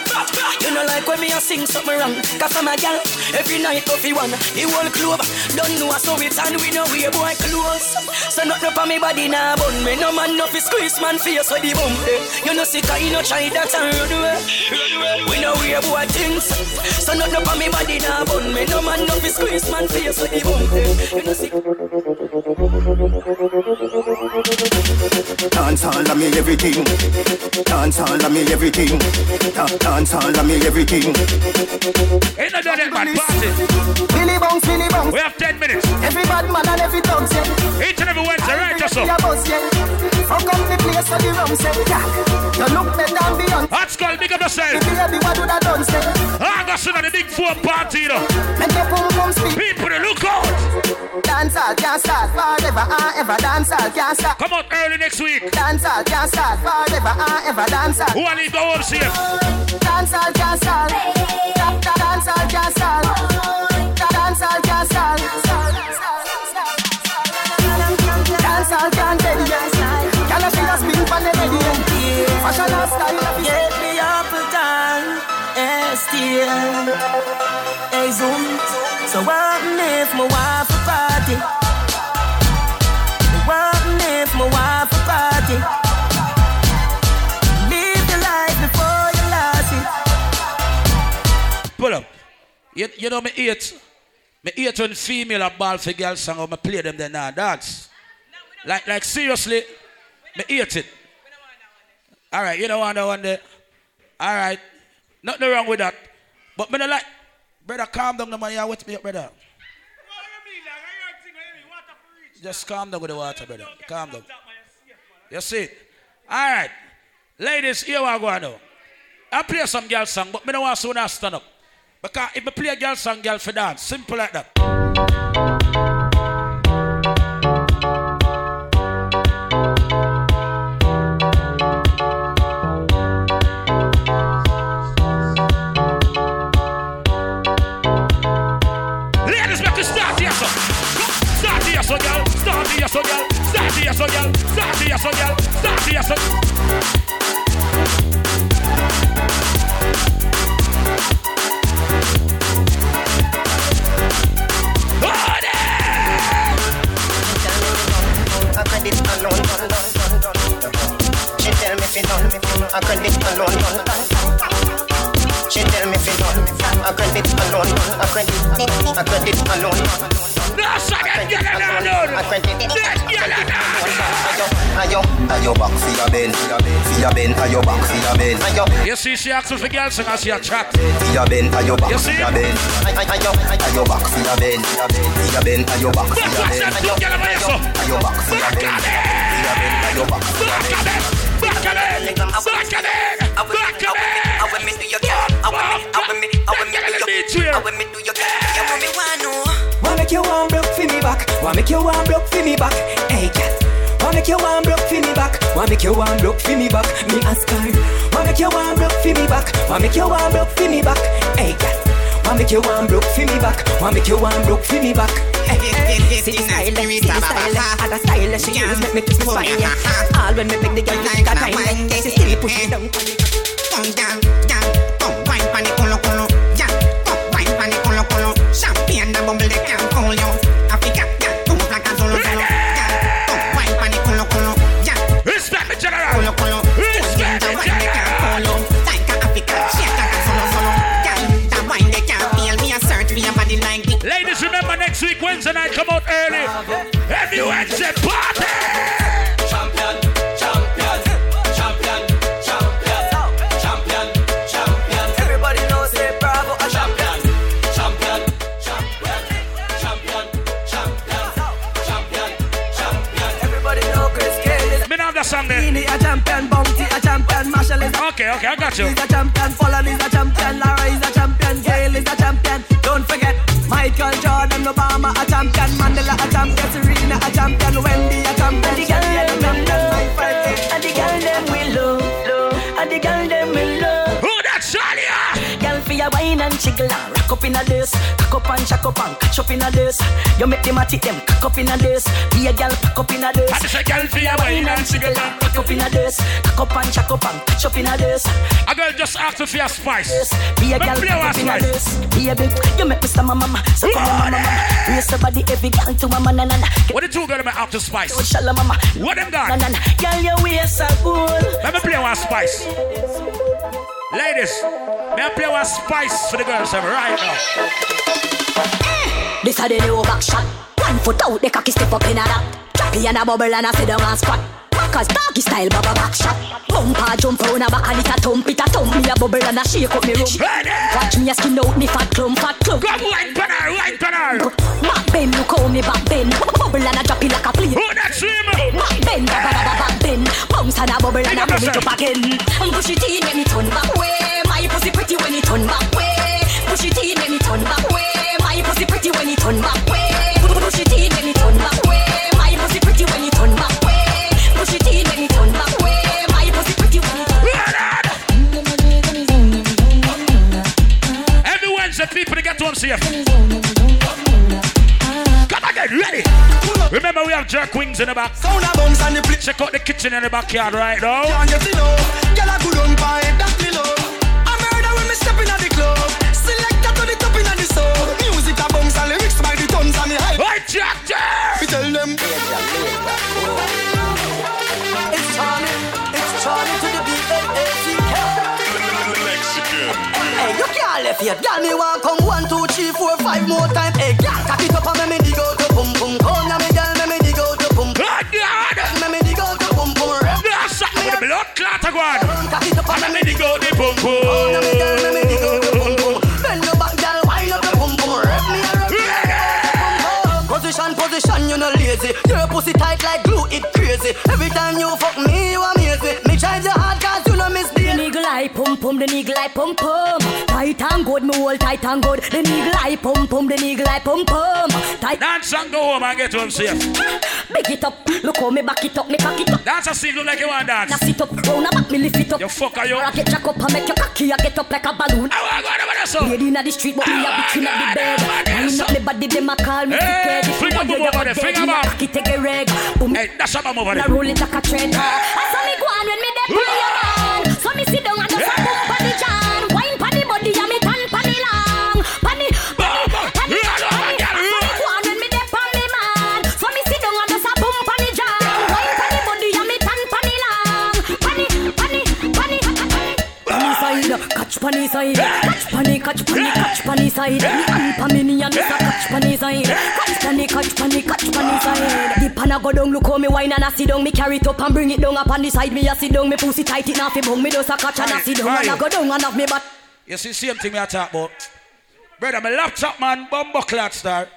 You no like when me a sing something wrong. Cause I'm a gal, every night coffee one. The whole club, don't know so it's and we know we boy close. So not up on me body now, bun me. No man no fi squeeze man face with the bump. eh. You no sick, you no try that and run away. We know we boy things. So not up on me body now, bun me. No man no fi squeeze man face with the bump. eh. You no sick. Dance all of me everything. Dance all of me everything. Da- Dance all of me everything. Ain't no done it, man. Party. Billy bounce, Billy bounce. We have 10 minutes. Every bad man and every dog say. Each and every Wednesday, right or so. Yeah, boss. Fuck up the place for the rum say. Yeah. You look better than beyond. Hot skull, big up yourself. The baby, what would I done say? August on the big four party, you know. Make your pum pum speak. People, look out. Dance all can't start forever and ever. Dance all can't start. Come out early next week. Dance all can't start forever and ever. Dance all. Who need to go home safe? Dance all can't start. Da- da- Dance all can't start. Da- Dance all can't start. Dance all can't yet. Can I feel a spin for the ready? Fashion and style. Get Hey, zoom. So what if my wife a party? What if my wife a party? Live your life before you it. Pull up. You, you know me hate. Me hate when female a ball for girl song me play them then now dance. Like like seriously, me hate it. Alright, you don't want that one there. Alright. Nothing wrong with that. But me like brother calm down the man you with me up, brother. Just calm down with the water, brother. Calm down. You see it? Alright. Ladies, here we go now. I play some girl song, but me don't want to stand up. Because if I play a girl song, girl for dance. Simple like that. Here, oh, so, girl. Start here, so, girl. Start here, so. I credit alone. She tell me fi done. I credit alone. She tell me fi done. I credit alone. I credit. I credit alone. No, second, get it down, I credit. Get it Ayo, Ayo back for your bend, for your bend, ayo back for your bend, ayo, You see, she asks for girls and I see a chat. for your bend, ayo back You for see? your bend, ayo, ayo back for your bend, for your bend, ayo back for your bend, Ayo, get it, man, so. ayo back for your bend, for your bend, ayo back for your bend. Back it in! Back it in! Back it! I want me do your I want me do your girl. You want me want know. Wanna make you one broke for me back. Wanna make you one broke for me back. Hey, cat. Wanna make you one broke for me back. Wanna make you one broke for me back. Me ask her. Wanna make you one broke for me back. Wanna make you one broke for me back. Hey, cat. Wanna make you one broke for me back. Wanna make you one broke for me back. See the style, see the style, other style she use make me twist my spine. All when me beg the girl, she got time. She still push me down. Champion, champion, champion, champion, champion, champion. Everybody knows say Bravo a champion. Champion, champion, champion, champion, champion, champion. Everybody know Chris Gayle Me not have that song there. Beenie a champion, Bounty a champion, Marshall is Okay, okay, I got you. He's a champion, Fallon is a champion, Lara is a champion, Gail is a champion. Don't forget, Michael Jordan, Obama a champion, Mandela a champion, Serena a champion, Wendy a champion, and jiggle and rock up in a this, cock up and shack up and catch up in a this. You make them a tick them cock up in a this. Be a girl pack up in a this. I just say girl for your wine and jiggle and rock up in a this, cock up and shack up and catch up in a this. I girl just ask for your spice. Be a girl pack up in a this. Baby, you make me stammer mama, so come on mama. Raise the body every girl to mama na na na. What the two girl me out to spice? Oh, shala mama. What them Na got? na na. Girl, your waist are cool. Let me play one spice. Ladies, may I play one spice for the girls right now. Eh! This a the new back shot. One foot out, the cocky step up in a that. Choppy and a bubble and a sit down and squat. Cause doggy style baba back shot. Bumper jump round a back and it a thump, it a thump me a bubble and a shake up me room. Watch me a skin out me fat clump, fat clump. Go wine pan her, wine. Back bend, look how me back bend. Bubble and a drop it like a plate. Who that swim? Back bend, baba baba back bend. Bounce and a bubble and a move it up again. Push it in, let me turn back have jerk wings in the back. Sound a bounce and the play. Check out the kitchen in the backyard right now. Can't get enough. Girl a good on pipe, that me love. I murder when me step in at the club. Selector to the top in the soul. Music a bounce and lyrics by the tons and the hype. Right, Doctor. We tell them. It's Charlie, it's Charlie to the B-A-A-C-K. Hey, you can't left yet. Girl, me want come one, two, three, four, five more time. Hey, girl, cock it up and make me like glue, it crazy. Every time you fuck me, pum the niggle eye pum pum. Tight and good, me hold tight and good. The niggle eye pum pum, the niggle eye pum pum. Tight. Dance and go home and get home safe. Big it up, look how me back it up, me cock it up. Dance a scene look like you want dance. Now sit up, round a back, me lift it up. You fucker, you. I get jack up and make your cocky, I get up like a balloon. I go over there, so. Lady inna the street, but me a bitch inna the bed. Wind up me body, them a call me Hey, ticket. If finger want you over there, finger boom. cocky take a reg. Boom. Hey, that's a bomb over Now there. roll it like a trend. I saw me go on when me dey on your man. So me sit down and just a boom catch the side, catch pon catch pon catch the side. Me me knee and say catch the side, catch pon catch the, catch the side. The pan a go down, look how me wine and I sit down. Me carry it up and bring it down up on the side. Me a sit down, me pussy tight it now fi bung. Me just a catch and I sit down and I go down and have me butt. You see, same thing me I talk about. Brother, my laptop man, bumbo clock star.